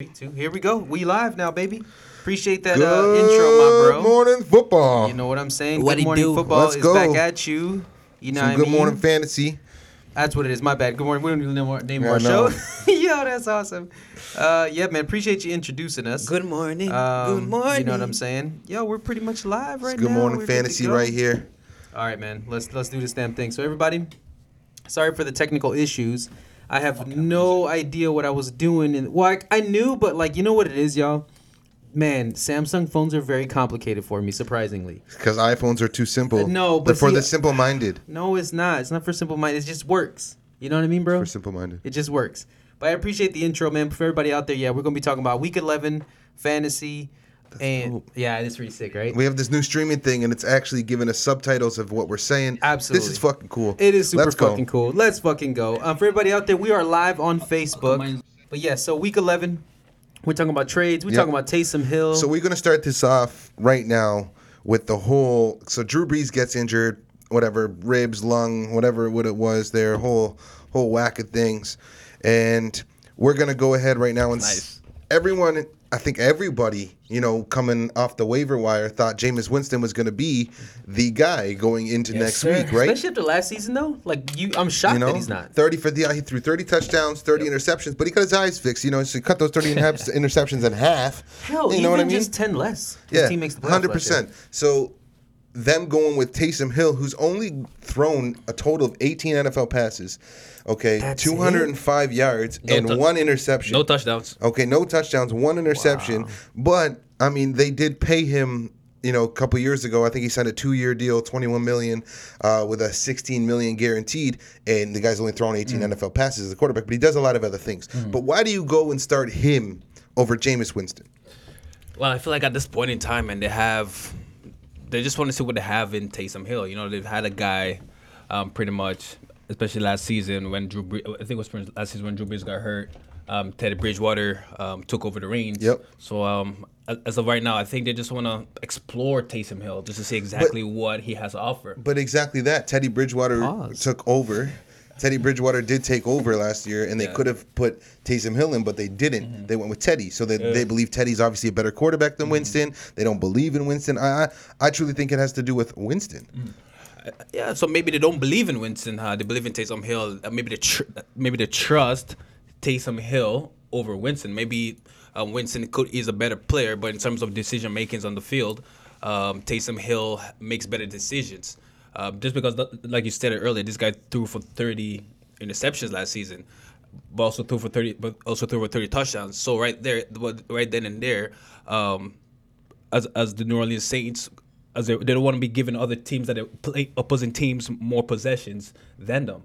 Three, two. Here we go. We live now, baby. Appreciate that uh, intro, my bro. Good morning, football. You know what I'm saying? What good morning do? football Let's is go. back at you. You know Some what good I mean? Good morning fantasy. That's what it is. My bad. Good morning. We don't need to name name Yeah, our show. Yo, that's awesome. Uh, yeah, man. Appreciate you introducing us. Good morning. Um, Good morning. You know what I'm saying? Yo, we're pretty much live right It's good now. morning We're fantasy right here. All right, man. Let's let's do this damn thing. So everybody, sorry for the technical issues. I have no idea what I was doing, and well, I, I knew, but like you know what it is, y'all. Man, Samsung phones are very complicated for me, surprisingly. Because iPhones are too simple. Uh, no, but They're for see- the simple minded. No, it's not. It's not for simple-minded. It just works. You know what I mean, bro? For simple minded. It just works. But I appreciate the intro, man. For everybody out there, yeah, we're gonna be talking about Week 11 fantasy, and dope. yeah, it's pretty sick, right? We have this new streaming thing, and it's actually giving us subtitles of what we're saying. Absolutely. This is fucking cool. It is super Let's go. fucking cool. Let's fucking go. Um, for everybody out there, we are live on Facebook. But yeah, so week 11, we're talking about trades. We're Yep. talking about Taysom Hill. So we're gonna start this off right now with the whole. So Drew Brees gets injured, whatever ribs, lung, whatever what it was, their whole whole whack of things, and we're gonna go ahead right now and s- everyone. I think everybody, you know, coming off the waiver wire, thought Jameis Winston was going to be the guy going into next Sir, week, right? Especially after last season, though. Like you, I'm shocked You know, that he's not. 30 for the he threw 30 touchdowns, 30 interceptions, but he got his eyes fixed. You know, so he cut those 30 and a half interceptions in half. Hell, you even know what I mean? just 10 less. Yeah, team makes the hundred last year. percent. So them going with Taysom Hill, who's only thrown a total of 18 NFL passes, okay, That's 205 yards No and tou- one interception. No touchdowns. Okay, no touchdowns, one interception. But I mean, they did pay him. You know, a couple years ago, I think he signed a two-year deal, 21 million, uh, with a 16 million guaranteed, and the guy's only thrown 18 Mm. NFL passes as a quarterback, but he does a lot of other things. But why do you go and start him over Jameis Winston? Well, I feel like at this point in time, and they have, they just want to see what they have in Taysom Hill. You know, they've had a guy, um, pretty much, especially last season when Drew, Bre- I think it was last season when Drew Brees got hurt. Um, Teddy Bridgewater um, took over the reins. Yep. So um, as of right now, I think they just want to explore Taysom Hill just to see exactly what he has to offer. But exactly that. Teddy Bridgewater Pause. took over. Teddy Bridgewater did take over last year, and they Yeah. Mm-hmm. could have put Taysom Hill in, but they didn't. They went with Teddy, so they, they believe Teddy's obviously a better quarterback Mm-hmm. than Winston. They don't believe in Winston. I, I I truly think it has to do with Winston. Yeah, so maybe they don't believe in Winston. Huh? They believe in Taysom Hill. Uh, Maybe they tr- maybe they trust Taysom Hill over Winston. Maybe um, Winston could is a better player, but in terms of decision makings on the field, um, Taysom Hill makes better decisions. Um, just because, like you stated earlier, this guy threw for 30 interceptions last season, but also threw for 30, but also threw for 30 touchdowns. So right there, right then and there, um, as as the New Orleans Saints, as they, they don't want to be giving other teams that are play opposing teams more possessions than them,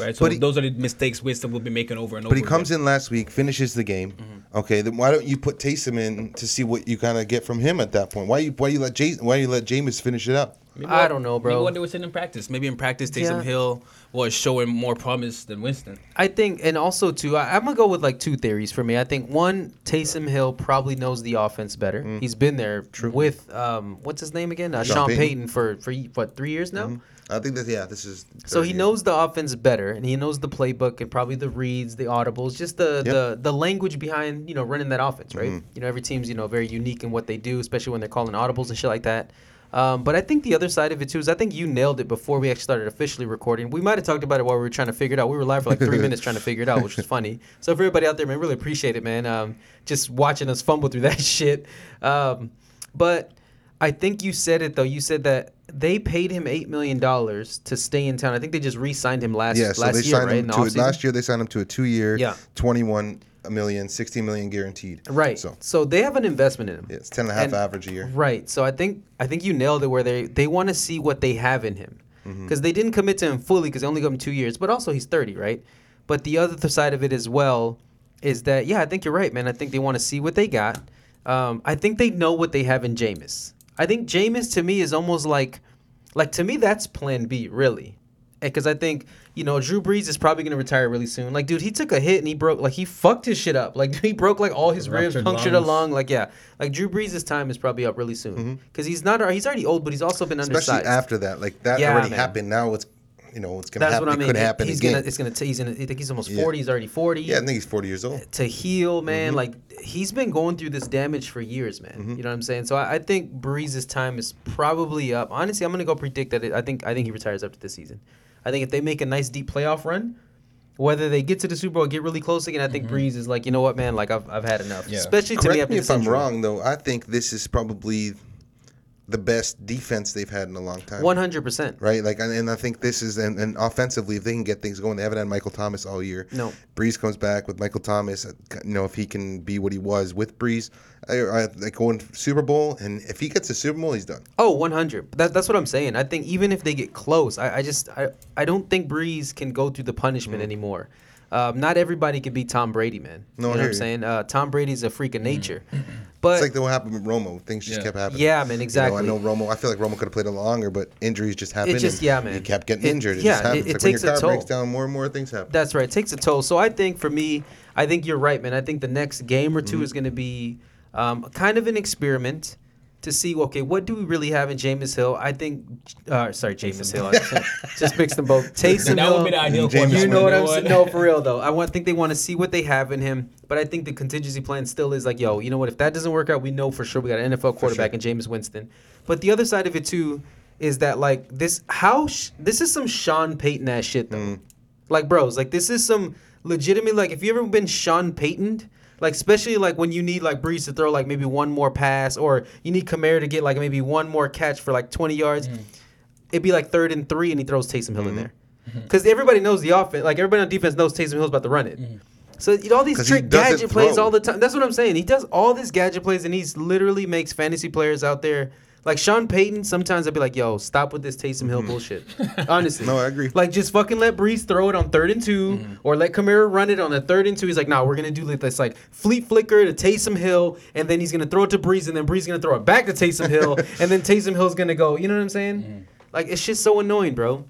right? So But he- those are the mistakes Winston will be making over and over. But he comes again. in last week, finishes the game. Mm-hmm. Okay, then why don't you put Taysom in to see what you kind of get from him at that point? Why you why you let Jay, why you let Jameis finish it up? Maybe I what- don't know, bro. Maybe what they were saying in practice. Maybe in practice, Taysom Yeah. Hill was showing more promise than Winston. I think, and also too, I, I'm gonna go with like two theories for me. I think one, Taysom Hill probably knows the offense better. He's been there with um, what's his name again? Uh, Mm. Sean Sean, Payton. Payton. for for what three years now. I think that yeah, this is So he knows the offense better, and he knows the playbook and probably the reads, the audibles, just the the, the language behind you know running that offense, right? Mm-hmm. You know, every team's you know very unique in what they do, especially when they're calling audibles and shit like that. Um, but I think the other side of it too is I think you nailed it before we actually started officially recording. We might have talked about it while we were trying to figure it out. We were live for like three minutes trying to figure it out, which was funny. So for everybody out there, man, really appreciate it, man. Um, just watching us fumble through that shit. Um, but I think you said it though. You said that they paid him eight million dollars to stay in town. I think they just re-signed him last Yeah, so last they year, signed right? him to offseason? last year. They signed him to a two-year, Yeah. 21 million, 16 million guaranteed. Right. So So, they have an investment in him. yeah, it's 10 and a half average a year. Right. So I think I think you nailed it. Where they they want to see what they have in him, Mm-hmm. because they didn't commit to him fully because they only gave him two years. But also he's thirty, right? But the other side of it as well is that yeah, I think you're right, man. I think they want to see what they got. Um, I think they know what they have in Jameis. I think Jameis to me is almost like, like to me that's Plan B, really, because I think you know Drew Brees is probably gonna retire really soon. Like, dude, he took a hit and he broke like he fucked his shit up. Like, he broke like all his ribs, Ruptured punctured a lungs. lung. Like, yeah, like Drew Brees' time is probably up really soon because he's not he's already old, but he's also been Mm-hmm. Especially undersized. after that, like that Yeah, already man. happened. Now it's you know it's gonna That's happen. what I mean. It could happen He's again. gonna. It's gonna. T- he's gonna. I think he's almost Yeah. forty. He's already forty. yeah, I think he's 40 years old. to heal, man. Mm-hmm. Like he's been going through this damage for years, man. You know what I'm saying? So I, I think Brees's time is probably up. Honestly, I'm gonna go predict that. It, I think I think he retires after this season. I think if they make a nice deep playoff run, whether they get to the Super Bowl, or get really close again, I think Breeze is like, you know what, man? Like I've, I've had enough. Yeah. Especially to Correct me me, if this I'm injury. wrong, though. I think this is probably the best defense they've had in a long time. One hundred percent. Right, like, and, and I think this is, and, and offensively, if they can get things going, they haven't had Michael Thomas all year. No. Brees comes back with Michael Thomas. uh, You know, if he can be what he was with Brees, I, I like going Super Bowl, and if he gets a Super Bowl, he's done. Oh, 100. That, that's what I'm saying. I think even if they get close, I, I just I, I don't think Brees can go through the punishment anymore. Um, not everybody can be Tom Brady, man. Mm. No, I you know what hear I'm you. saying? Uh, Tom Brady's a freak of nature. But It's like what happened with Romo. Things just Yeah. kept happening. Yeah, man, You know, exactly. I know Romo. I feel like Romo could have played a longer, but injuries just happened. It just- and yeah, man. He kept getting It- injured. It yeah, just happens. it- it like takes a your car toll. breaks down, more and more things happen. That's right. It takes a toll. So I think for me, I think you're right, man. I think the next game or 2 Mm-hmm. is going to be um, kind of an experiment to see, okay, what do we really have in Jameis Hill? I think, uh, sorry, Jameis Hill. I just, mix them both. Taysom That Hill. would be the ideal James- You know what I'm saying? No, for real though. I want think they want to see what they have in him, but I think the contingency plan still is like, yo, you know what? If that doesn't work out, we know for sure we got an NFL quarterback in Jameis Winston. But the other side of it too is that like this how sh- this is some Sean Payton ass shit though. Mm. Like bros, like this is some legitimate like if you ever been Sean Payton. Like especially like when you need like Brees to throw like maybe one more pass or you need Kamara to get like maybe one more catch for like 20 yards, mm-hmm. it'd be like third and three and he throws Taysom Hill in mm-hmm. there. Mm-hmm. Because everybody knows the offense. Like everybody on defense knows Taysom Hill's about to run it. So you know, all these trick doesn't gadget plays all the time. That's what I'm saying. He does all these gadget plays, and he's literally makes fantasy players out there. Like Sean Payton, sometimes I'd be like, "Yo, stop with this Taysom Hill mm-hmm. bullshit." Honestly, No, I agree. Like, just fucking let Brees throw it on third and 2 mm-hmm. or let Kamara run it on the third and two. He's like, "Nah, we're gonna do like this like flea flicker to Taysom Hill, and then he's gonna throw it to Brees, and then Brees is gonna throw it back to Taysom Hill, and then Taysom Hill's gonna go." You know what I'm saying? Mm-hmm. Like, it's just so annoying, bro.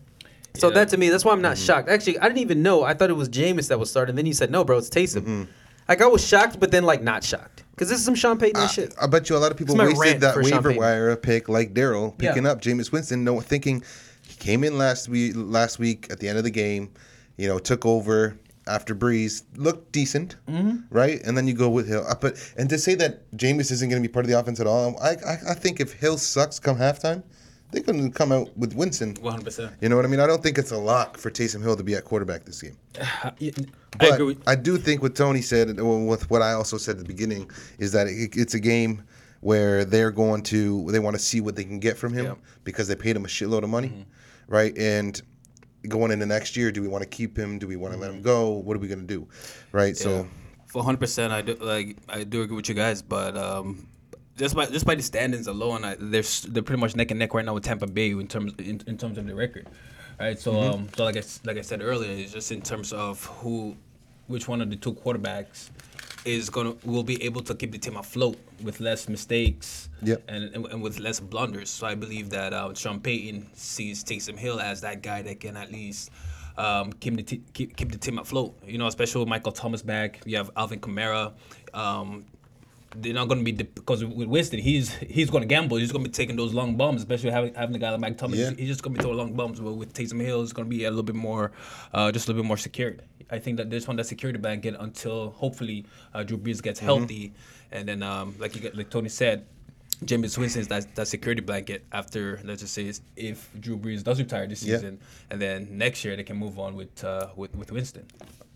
So Yeah. that to me, that's why I'm not shocked. Actually, I didn't even know. I thought it was Jameis that was starting. Then you said no, bro. It's Taysom. Like I was shocked, but then like not shocked because this is some Sean Payton I, shit. I bet you a lot of people wasted that for waiver wire pick like Daryl picking Yeah. up Jameis Winston, no thinking he came in last week last week at the end of the game, you know, took over after Brees, looked decent, Mm-hmm. right? And then you go with Hill. Uh, But and to say that Jameis isn't going to be part of the offense at all, I, I I think if Hill sucks come halftime, they're going to come out with Winston. 100%. You know what I mean? I don't think it's a lock for Taysom Hill to be at quarterback this game. I But agree with I do think what Tony said, with what I also said at the beginning, is that it, it's a game where they're going to they want to see what they can get from him Yeah. because they paid him a shitload of money, Mm-hmm. right? And going into next year, do we want to keep him? Do we want to let him go? What are we going to do, right? So For hundred percent, I do like I do agree with you guys, but um, just by just by the standings alone, I, they're they're pretty much neck and neck right now with Tampa Bay in terms in, in terms of the record, right? So um, so like I like I said earlier, it's just in terms of who, which one of the two quarterbacks is gonna will be able to keep the team afloat with less mistakes, Yep. and, and and with less blunders. So I believe that uh, Sean Payton sees Taysom Hill as that guy that can at least um, keep the t- keep, keep the team afloat. You know, especially with Michael Thomas back. You have Alvin Kamara. Um, they're not going to be because with Winston, he's he's going to gamble. He's going to be taking those long bombs, especially having having a guy like Mike Thomas. Yeah. He's just going to be throwing long bombs. But with Taysom Hill, it's going to be a little bit more, uh, just a little bit more secured. I think that this one that security blanket until hopefully uh, Drew Brees gets healthy, and then um, like you get, like Tony said, Jameis Winston is that, that security blanket after let's just say if Drew Brees does retire this Yeah. season, and then next year they can move on with uh, with with Winston.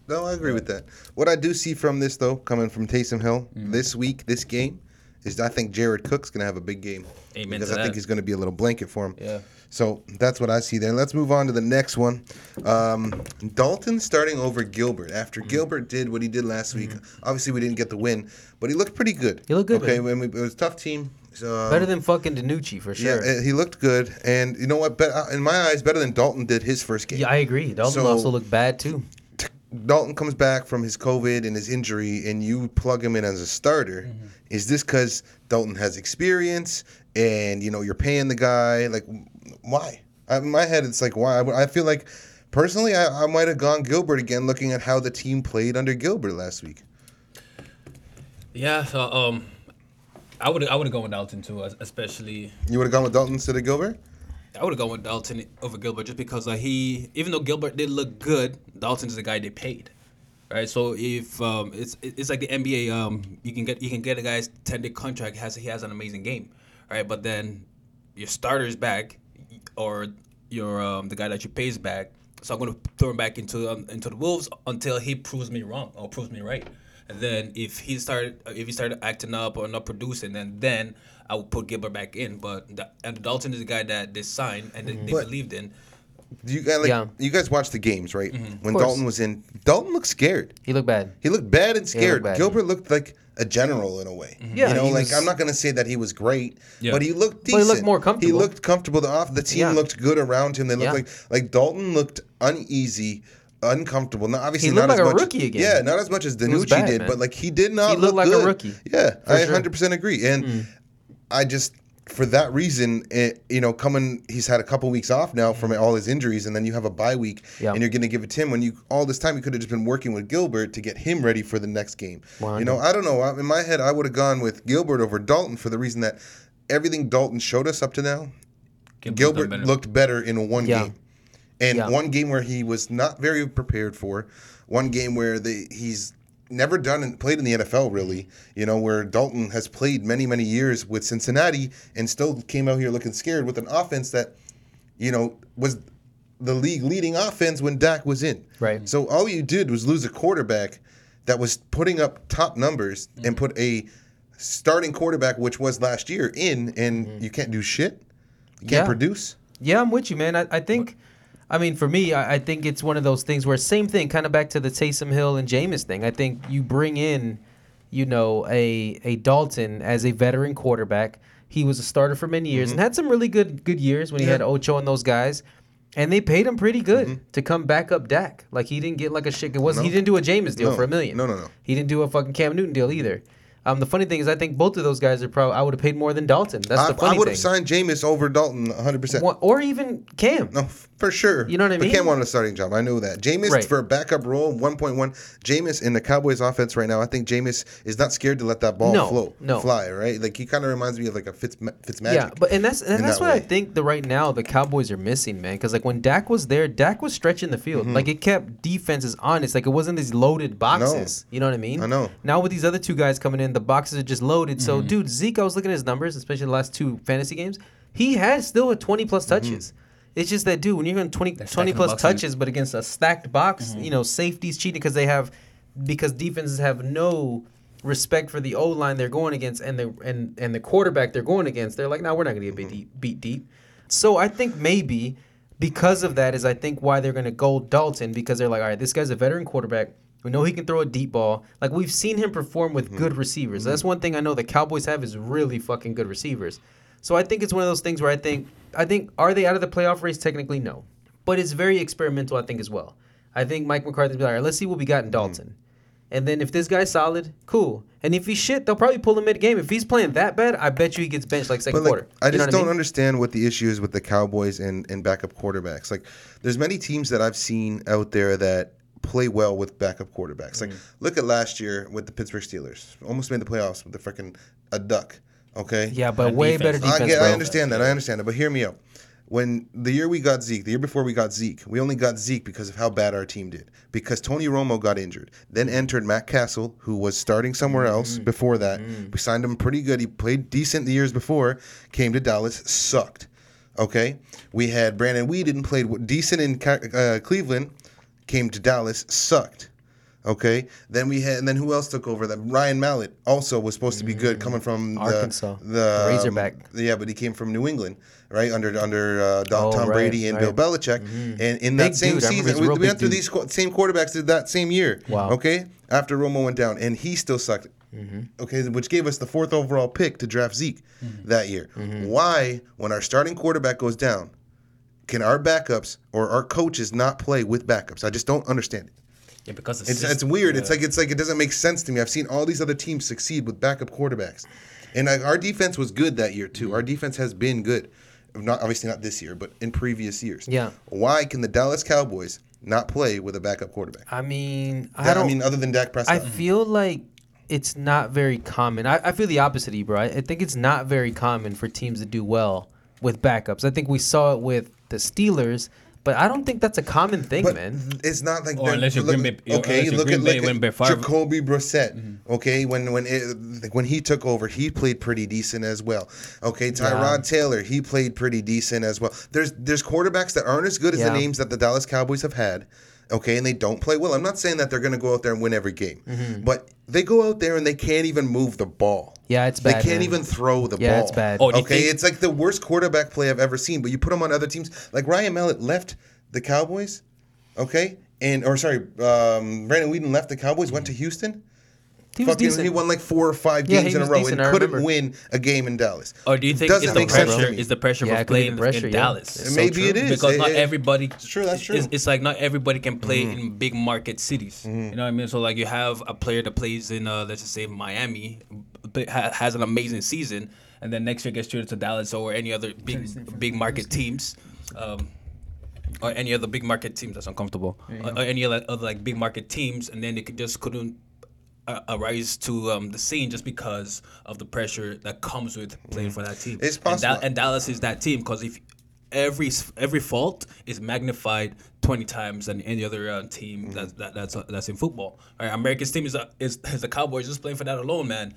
No, I agree with that. What I do see from this though, coming from Taysom Hill Mm-hmm. this week, this game, is I think Jared Cook's going to have a big game Amen because I think he's going to be a little blanket for him. Yeah. So that's what I see there. Let's move on to the next one. Um, Dalton starting over Gilbert after Mm-hmm. Gilbert did what he did last week. Obviously, we didn't get the win, but he looked pretty good. He looked good, Okay, when we, it was a tough team. So, Better than fucking DiNucci for sure. yeah, he looked good, and you know what? Uh, in my eyes, better than Dalton did his first game. Yeah, I agree. Dalton So- also looked bad too. Dalton comes back from his COVID and his injury, and you plug him in as a starter. Mm-hmm. Is this because Dalton has experience and you know you're paying the guy? Like, why? I, in my head, it's like why? I, I feel like personally, I, I might have gone Gilbert again, looking at how the team played under Gilbert last week. Yeah, so um, I would I would have gone with Dalton too, especially You would have gone with Dalton instead of Gilbert. I would gone with Dalton over Gilbert just because uh, he, even though Gilbert did look good, Dalton's the guy they paid, right? So if um, it's it's like the NBA, um, you can get you can get a guy's ten day contract has he has an amazing game, right? But then your starter's back, or your um, the guy that you pay is back. So I'm gonna throw him back into um, into the Wolves until he proves me wrong or proves me right. And then if he started if he started acting up or not producing, then then I would put Gilbert back in. But the, and Dalton is the guy that they signed and they, they believed in. Do you guys like Yeah. you guys watched the games, right? Mm-hmm. When. Dalton was in, Dalton looked scared. He looked bad. He looked bad and scared. bad. Gilbert looked like a general in a way. Mm-hmm. Yeah, you know, like was- I'm not gonna say that he was great, Yeah. but he looked But he looked more comfortable. He looked comfortable. The off the team Yeah. looked good around him. They looked Yeah. like like Dalton looked uneasy. Uncomfortable. Not obviously He looked not like as a much. rookie again. Yeah, not as much as was DiNucci bad, did, man. but like he did not He looked look like a rookie. Yeah, I sure. 100 percent agree. And mm. I just for that reason, it, you know, coming, he's had a couple weeks off now from all his injuries, and then you have a bye week, Yeah. and you're going to give it to him when you all this time you could have just been working with Gilbert to get him ready for the next game. Wow. You know, I don't know. In my head, I would have gone with Gilbert over Dalton for the reason that everything Dalton showed us up to now, Gilbert's Gilbert better. looked better in one Yeah. game. And Yeah. one game where he was not very prepared for, one game where they he's never done and played in the NFL really, you know, where Dalton has played many many years with Cincinnati and still came out here looking scared with an offense that you know was the league leading offense when Dak was in. Right. So all you did was lose a quarterback that was putting up top numbers and mm-hmm. put a starting quarterback which was last year in and mm-hmm. you can't do shit. You can't Yeah. produce. Yeah, I'm with you, man. I, I think, I mean, for me, I, I think it's one of those things where same thing, kind of back to the Taysom Hill and Jameis thing. I think you bring in, you know, a a Dalton as a veteran quarterback. He was a starter for many years and had some really good good years when he had Mm-hmm. Ocho and those guys. And they paid him pretty good to come back up Dak. Like he didn't get like a shit. It was he Mm-hmm. Didn't do a Jameis deal No. for a million. No, no, no. He didn't do a fucking Cam Newton deal either. Um, the funny thing is, I think both of those guys are probably I would have paid more than Dalton. That's I, the funny thing. I would have signed Jameis over Dalton 100%. Or- or even Cam. No, for sure. You know what I mean? But? Cam wanted a starting job. I know that. Jameis Right. for a backup role, 1.1. Jameis in the Cowboys offense right now, I think Jameis is not scared to let that ball No, flow, no. fly, right? Like he kind of reminds me of like a Fitz, Fitzmagic. Yeah, but and that's and that's that what I think the right now the Cowboys are missing, man. Because like when Dak was there, Dak was stretching the Mm-hmm. field. Like it kept defenses honest. Like it wasn't these loaded boxes. You know what I mean? I know. Now with these other two guys coming in, the boxes are just loaded. So Mm-hmm. dude, Zeke, I was looking at his numbers, especially the last two fantasy games. He has still a twenty plus Mm-hmm. touches. It's just that dude, when you're in 20, 20 plus touches, but against a stacked box, Mm-hmm. you know, safeties cheating because they have because defenses have no respect for the O line they're going against and the and and the quarterback they're going against. They're like, no, we're not gonna get beat deep, beat deep. So I think maybe because of that is I think why they're gonna go Dalton because they're like, all right, this guy's a veteran quarterback. We know he can throw a deep ball. Like we've seen him perform with Mm-hmm. good receivers. That's one thing I know the Cowboys have is really fucking good receivers. So I think it's one of those things where I think I think are they out of the playoff race technically no, but it's very experimental I think as well. I think Mike McCarthy's be like, all right, let's see what we got in Dalton. And then if this guy's solid, cool. And if he's shit, they'll probably pull him mid game. If he's playing that bad, I bet you he gets benched like second like, quarter. I You just don't mean? understand what the issue is with the Cowboys and, and backup quarterbacks. Like, there's many teams that I've seen out there that play well with backup quarterbacks. Like, Mm-hmm. look at last year with the Pittsburgh Steelers. Almost made the playoffs with the freaking a duck. Okay. Yeah, but And way defense. better defense, I, get. I understand that. I understand that. But hear me out. When the year we got Zeke, the year before we got Zeke, we only got Zeke because of how bad our team did. Because Tony Romo got injured. Then entered Matt Cassel, who was starting somewhere else Mm-hmm. before that. We signed him pretty good. He played decent the years before. Came to Dallas, sucked. Okay. We had Brandon Weeden played decent in uh, Cleveland. Came to Dallas, sucked. Okay. Then we had, and then who else took over? That Ryan Mallett also was supposed to be good, coming from the- Arkansas. the Razorback. um, yeah, but he came from New England, right? Under under uh, Don, Oh, Tom right, Brady and right. Mm-hmm. Bill Belichick, and in Big that same dude. Season, we, we went through dude. these qu- same quarterbacks did that same year. Wow. Okay, after Romo went down, and he still sucked. Mm-hmm. Okay, which gave us the fourth overall pick to draft Zeke Mm-hmm. that year. Why, when our starting quarterback goes down, can our backups or our coaches not play with backups? I just don't understand it. Yeah, because It's, it's weird. It's like it's like it doesn't make sense to me. I've seen all these other teams succeed with backup quarterbacks, and like, our defense was good that year too. Mm-hmm. Our defense has been good, not obviously not this year, but in previous years. Yeah. Why can the Dallas Cowboys not play with a backup quarterback? I mean, I don't. I mean, other than Dak Prescott, I feel like it's not very common. I, I feel the opposite of you, bro. I, I think it's not very common for teams to do well with backups. I think we saw it with the Steelers, but I don't think that's a common thing, But man. it's not like Or they're- unless you're look- Green Bay- okay. unless you're Look Green at Bay like when Jacoby Brissett. Mm-hmm. Okay, when when it, like, when he took over, he played pretty decent as well. Okay, Tyrod Taylor, he played pretty decent as well. There's there's quarterbacks that aren't as good as Yeah. the names that the Dallas Cowboys have had. Okay, and they don't play well. I'm not saying that they're going to go out there and win every game, Mm-hmm. but they go out there and they can't even move the ball. Yeah, it's bad. They can't man. even throw the Yeah, ball. it's bad. Oh, okay, think- it's like the worst quarterback play I've ever seen. But you put them on other teams, like Ryan Mallett left the Cowboys, okay, and or sorry, um, Brandon Weeden left the Cowboys, went to Houston. He was Fucking, decent. he won like four or five Yeah, games he in a was row decent, and I couldn't remember. win a game in Dallas. Or do you think Doesn't it's the make sense to pressure? me. Is the pressure Yeah, it of could be the playing pressure, in yeah. Dallas? It's so Maybe true. it is because It- not it- everybody. It's true, that's true. it's like not everybody can play Mm-hmm. in big market cities. You know what I mean? So like you have a player that plays in uh, let's just say Miami, but ha- has an amazing season, and then next year gets traded to Dallas or any other big big market teams. Um, or any other big market teams that's uncomfortable, or, or any other, other like big market teams, and then they could just couldn't uh, arise to um, the scene just because of the pressure that comes with playing for that team. It's And, possible. Da- and Dallas is that team because if every every fault is magnified twenty times than any other uh, team that's that, that's uh, that's in football. All right, America's team is is, is the Cowboys. Just playing for that alone, man,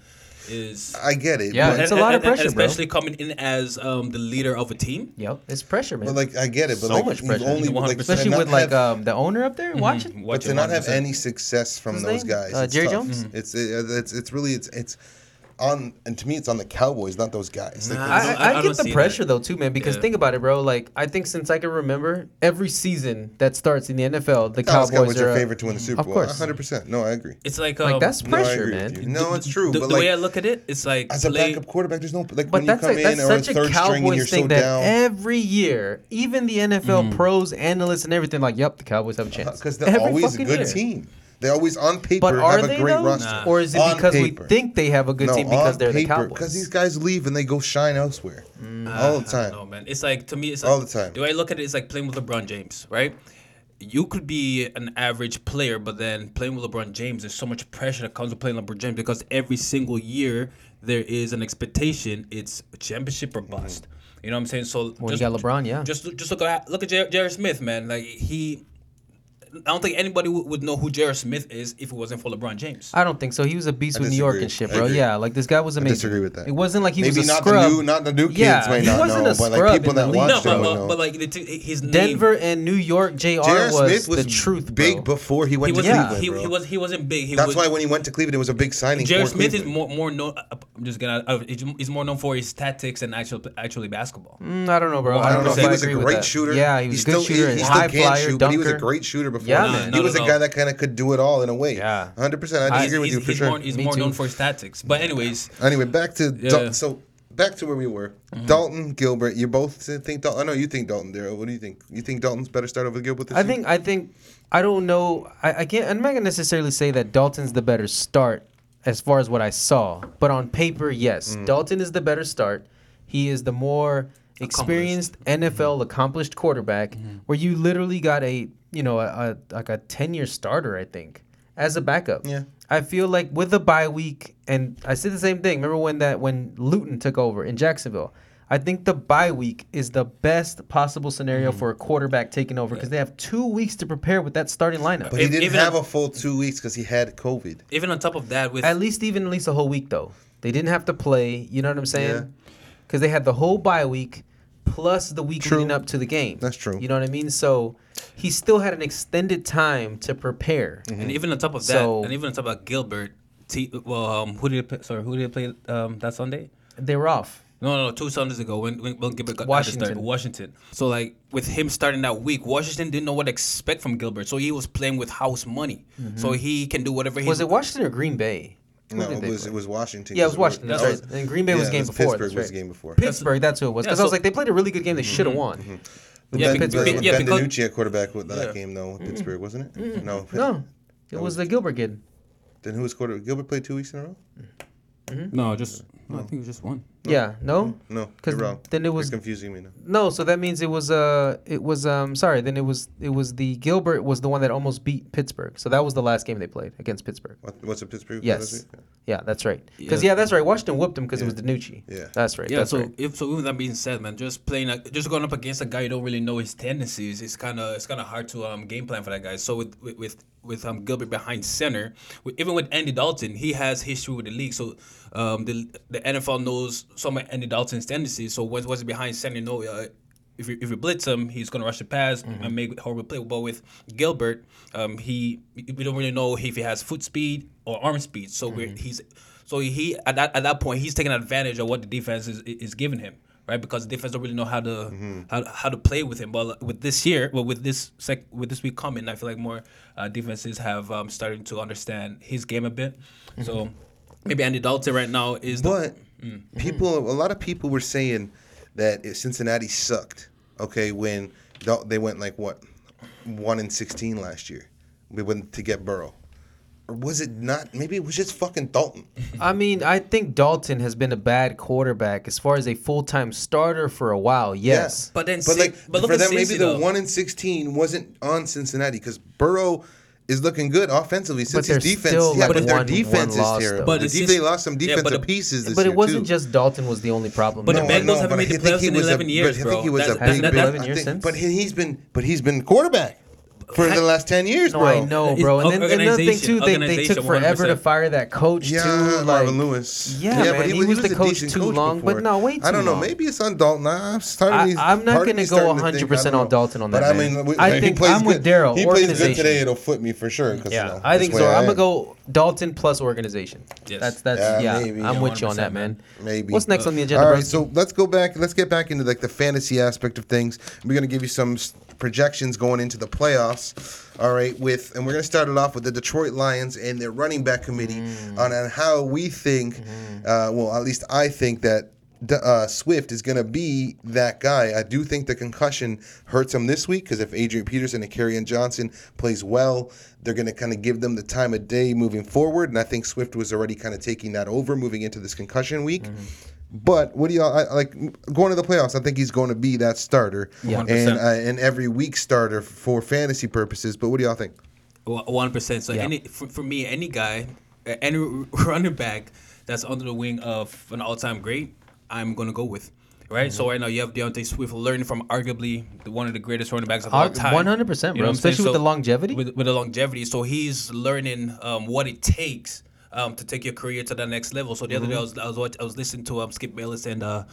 is I get it. Yeah, it's a lot of and- and pressure, bro. especially coming in as um, the leader of a team. Yep, it's pressure, man. but like I get it. But So like much pressure. only like Especially with like have- um, the owner up there watching. but to not have any success from His those name? guys, Uh, it's Jerry tough. Jones? It's it, it's it's really it's it's on and to me it's on the Cowboys, not those guys. Like, Nah. I, I I, I get the pressure that. though too, man. Because Yeah. think about it, bro. Like I think since I can remember, every season that starts in the NFL, the Dallas Cowboys, Cowboys are are favorite to win the Super Of Bowl. course. 100%. No, I agree. It's like Like um, that's pressure, agree man. No, it's true. The, but the like, way I look at it, it's like as a play- backup quarterback, there's no like But when you come a, in that's or a such a third string and you're Cowboys so that down. every year, even the NFL pros, analysts, and everything, like, yep, the Cowboys have a chance. Because they're always a good team. They always on paper But are have they a great though? roster. Nah. Or is it On because paper. we think they have a good no, team because they're the Cowboys? Because these guys leave and they go shine elsewhere mm, all the time. No man, it's like to me, it's like, All the time. The way I look at it? it is like playing with LeBron James, right? You could be an average player, but then playing with LeBron James, there's so much pressure that comes with playing LeBron James because every single year there is an expectation. It's a championship or bust. You know what I'm saying? So When you got LeBron, yeah. Just just look at look at Jar- J.R. Smith, man. Like he, I don't think anybody would, would know who J.R. Smith is if it wasn't for LeBron James. I don't think so. He was a beast I with New York disagree. and shit, I bro. agree. Yeah, like this guy was amazing. disagree with that. It wasn't like he Maybe was a not scrub. the new, not the new kids Yeah, might he not wasn't know, a but like scrub people in the that league. watch no, them but, would but, know. but like the t- his name. Denver and New York, Jr. Jared was, Smith was the truth, big bro. before he went He to was Yeah. Cleveland, he, bro. he was he wasn't big. He That's was, why when he went to Cleveland, it was a big signing. Jared for Smith is Cleveland. more more known. I'm just gonna. Uh, he's he's more known for his tactics and actual actually basketball. Mm, I don't know, bro. I don't know. 100%. He was a agree with great that. shooter. Yeah, he was a good still, shooter. He, and he high still can't flyer, shoot, but he was a dunker. great shooter before. Yeah, he, man. No, he was a guy that kind of could do it all in a way. Yeah. 100%. I He's- disagree with you for he's sure. More, he's Me more too. known for his tactics. But anyways, Anyway, back to Yeah. Dal- so back to where we were. Dalton Gilbert. You both think Dalton? I know you think Dalton. Daryl. What do you think? You think Dalton's better start over Gilbert? This I year? think I think I don't know. I, I can't. I'm not gonna necessarily say that Dalton's the better start as far as what I saw, but on paper, yes, Mm. Dalton is the better start. He is the more experienced NFL mm-hmm. accomplished quarterback, mm-hmm. where you literally got a you know a, a like a ten year starter. I think as a backup. Yeah. I feel like with the bye week, and I said the same thing. Remember when that when Luton took over in Jacksonville? I think the bye week is the best possible scenario mm-hmm. for a quarterback taking over because they have two weeks to prepare with that starting lineup. But he didn't even have a- a full two weeks because he had COVID. even on top of that, with At least even at least a whole week though. They didn't have to play. You know what I'm Yeah. saying? Because they had the whole bye week plus the week True. leading up to the game. That's true. You know what I mean? So he still had an extended time to prepare. and even on top of that, So- and even on top of Gilbert, T, well, um, who did they play, sorry, who did they play um, that Sunday? They were off. No, no, no, two Sundays ago when, when, when Gilbert got Washington. Washington. Washington. So like with him starting that week, Washington didn't know what to expect from Gilbert, so he was playing with house money, so he can do whatever he Was it Washington or Green Bay? Who No, it was play? it was Washington. Yeah, it was Washington. That's right. And Green Bay was yeah, game it before. Pittsburgh that's was right. game before. Pittsburgh, that's who it was. Yeah, Because I was like, they played a really good game. They should have mm-hmm. won. Mm-hmm. But Yeah, ben, because- ben, yeah, ben because- DiNucci at quarterback with that Yeah. game though. with mm-hmm. Pittsburgh wasn't it? No. No, it was the Gilbert kid. Then who was quarter? Gilbert played two weeks in a row. No, just no, I think it was just one. Yeah, no, No, 'Cause you're wrong. then it You're was- confusing me now. no. So that means it was uh, it was um, sorry. Then it was it was the Gilbert was the one that almost beat Pittsburgh. So that was the last game they played against Pittsburgh. What, what's a Pittsburgh? Yes. Yeah, that's right. Because Yeah. yeah. that's right. Washington whooped him because it was DiNucci. Yeah. that's right. Yeah, that's so right. if so, with that being said, man, just playing, a, just going up against a guy you don't really know his tendencies, it's kind of it's kind of hard to um game plan for that guy. So with with with, with um Gilbert behind center, even with Andy Dalton, he has history with the league. So um the the NFL knows some of Andy Dalton's tendencies. So once he's behind you know. Uh, if you, if you blitz him, he's gonna rush the pass and make horrible play. But with Gilbert, um, he we don't really know if he has foot speed or arm speed. So we're, he's so he at that at that point he's taking advantage of what the defense is is giving him, right? Because the defense don't really know how to how, how to play with him. But with this year, well, with this sec, with this week coming, I feel like more uh, defenses have um, started to understand his game a bit. So maybe Andy Dalton right now is the, But people, a lot of people were saying that Cincinnati sucked. Okay, when they went like what one in sixteen last year, we went to get Burrow, or was it not? Maybe it was just fucking Dalton. I mean, I think Dalton has been a bad quarterback as far as a full time starter for a while. Yes. But then but like but look for at them, maybe Cincy, the one in sixteen wasn't on Cincinnati because Burrow. Is looking good offensively since But his they're defense, still, yeah, like, but their defense is terrible. though. But the it's they lost some yeah, defensive but the- pieces this but year it wasn't too. just Dalton was the only problem. But the. Bengals no, haven't made the playoffs he in was a- 11 years, but I bro. think he was a That's- big, that- big. 11 years think- since? But he, he's been, but he's been quarterback for the last ten years, No, bro. I know, bro. And then another thing too, they, they took forever to 100%. fire that coach Yeah, too. Like, Marvin Lewis. Yeah, yeah man, he was the coach decent too long, but no, wait. I don't know. long. Maybe it's on Dalton. I'm starting. I, I'm not gonna go starting to think, 100% I on know. Dalton on that, But I man. mean, we- I think I'm with Daryl, He plays good organization. today. It'll flip me for sure. Yeah, I think so. I'm gonna go Dalton plus organization. Yes. That's that's Yeah, yeah. I'm with you on that, man. Maybe. What's next on the agenda, All bro? right, so let's go back. Let's get back into like the fantasy aspect of things. We're gonna give you some projections going into the playoffs. All right, with and we're gonna start it off with the Detroit Lions and their running back committee Mm. on, on how we think. Mm-hmm. Uh, well, at least I think that. Uh, Swift is going to be that guy. I do think the concussion hurts him this week because if Adrian Peterson and Kerryon Johnson plays well, they're going to kind of give them the time of day moving forward. And I think Swift was already kind of taking that over moving into this concussion week. But what do y'all I, like going to the playoffs? I think he's going to be that starter Yeah. and uh, and every week starter for fantasy purposes. But what do y'all think? One percent. So Yeah. any for, for me, any guy, uh, any running back that's under the wing of an all-time great, I'm gonna go with. Right. So right now you have DeAndre Swift learning from arguably the, one of the greatest running backs of all time. 100%, You know bro, what especially with the longevity. With, with the longevity, so he's learning um, what it takes. Um, to take your career to the next level. So the other day I was I was, watch, I was listening to um, Skip Bayless and uh,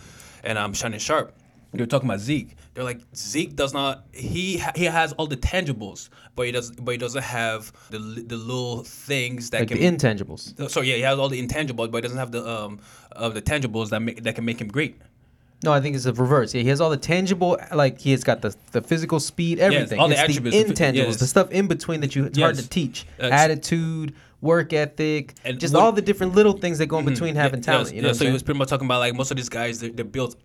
and um, Shannon Sharpe. They were talking about Zeke. They're like Zeke does not. He ha- he has all the tangibles, but he does but he doesn't have the the little things that like can. the intangibles. so yeah, he has all the intangibles, but he doesn't have the um of the tangibles that make that can make him great. No, I think it's the reverse. Yeah, he has all the tangible, like he has got the the physical speed, everything. all the it's attributes, the intangibles, yes. the stuff in between that you it's hard to teach. That's- Attitude, work ethic, And just what- all the different little things that go in between having Yeah, talent. yeah, you know, yeah, so he was pretty much talking about like most of these guys they're, they're built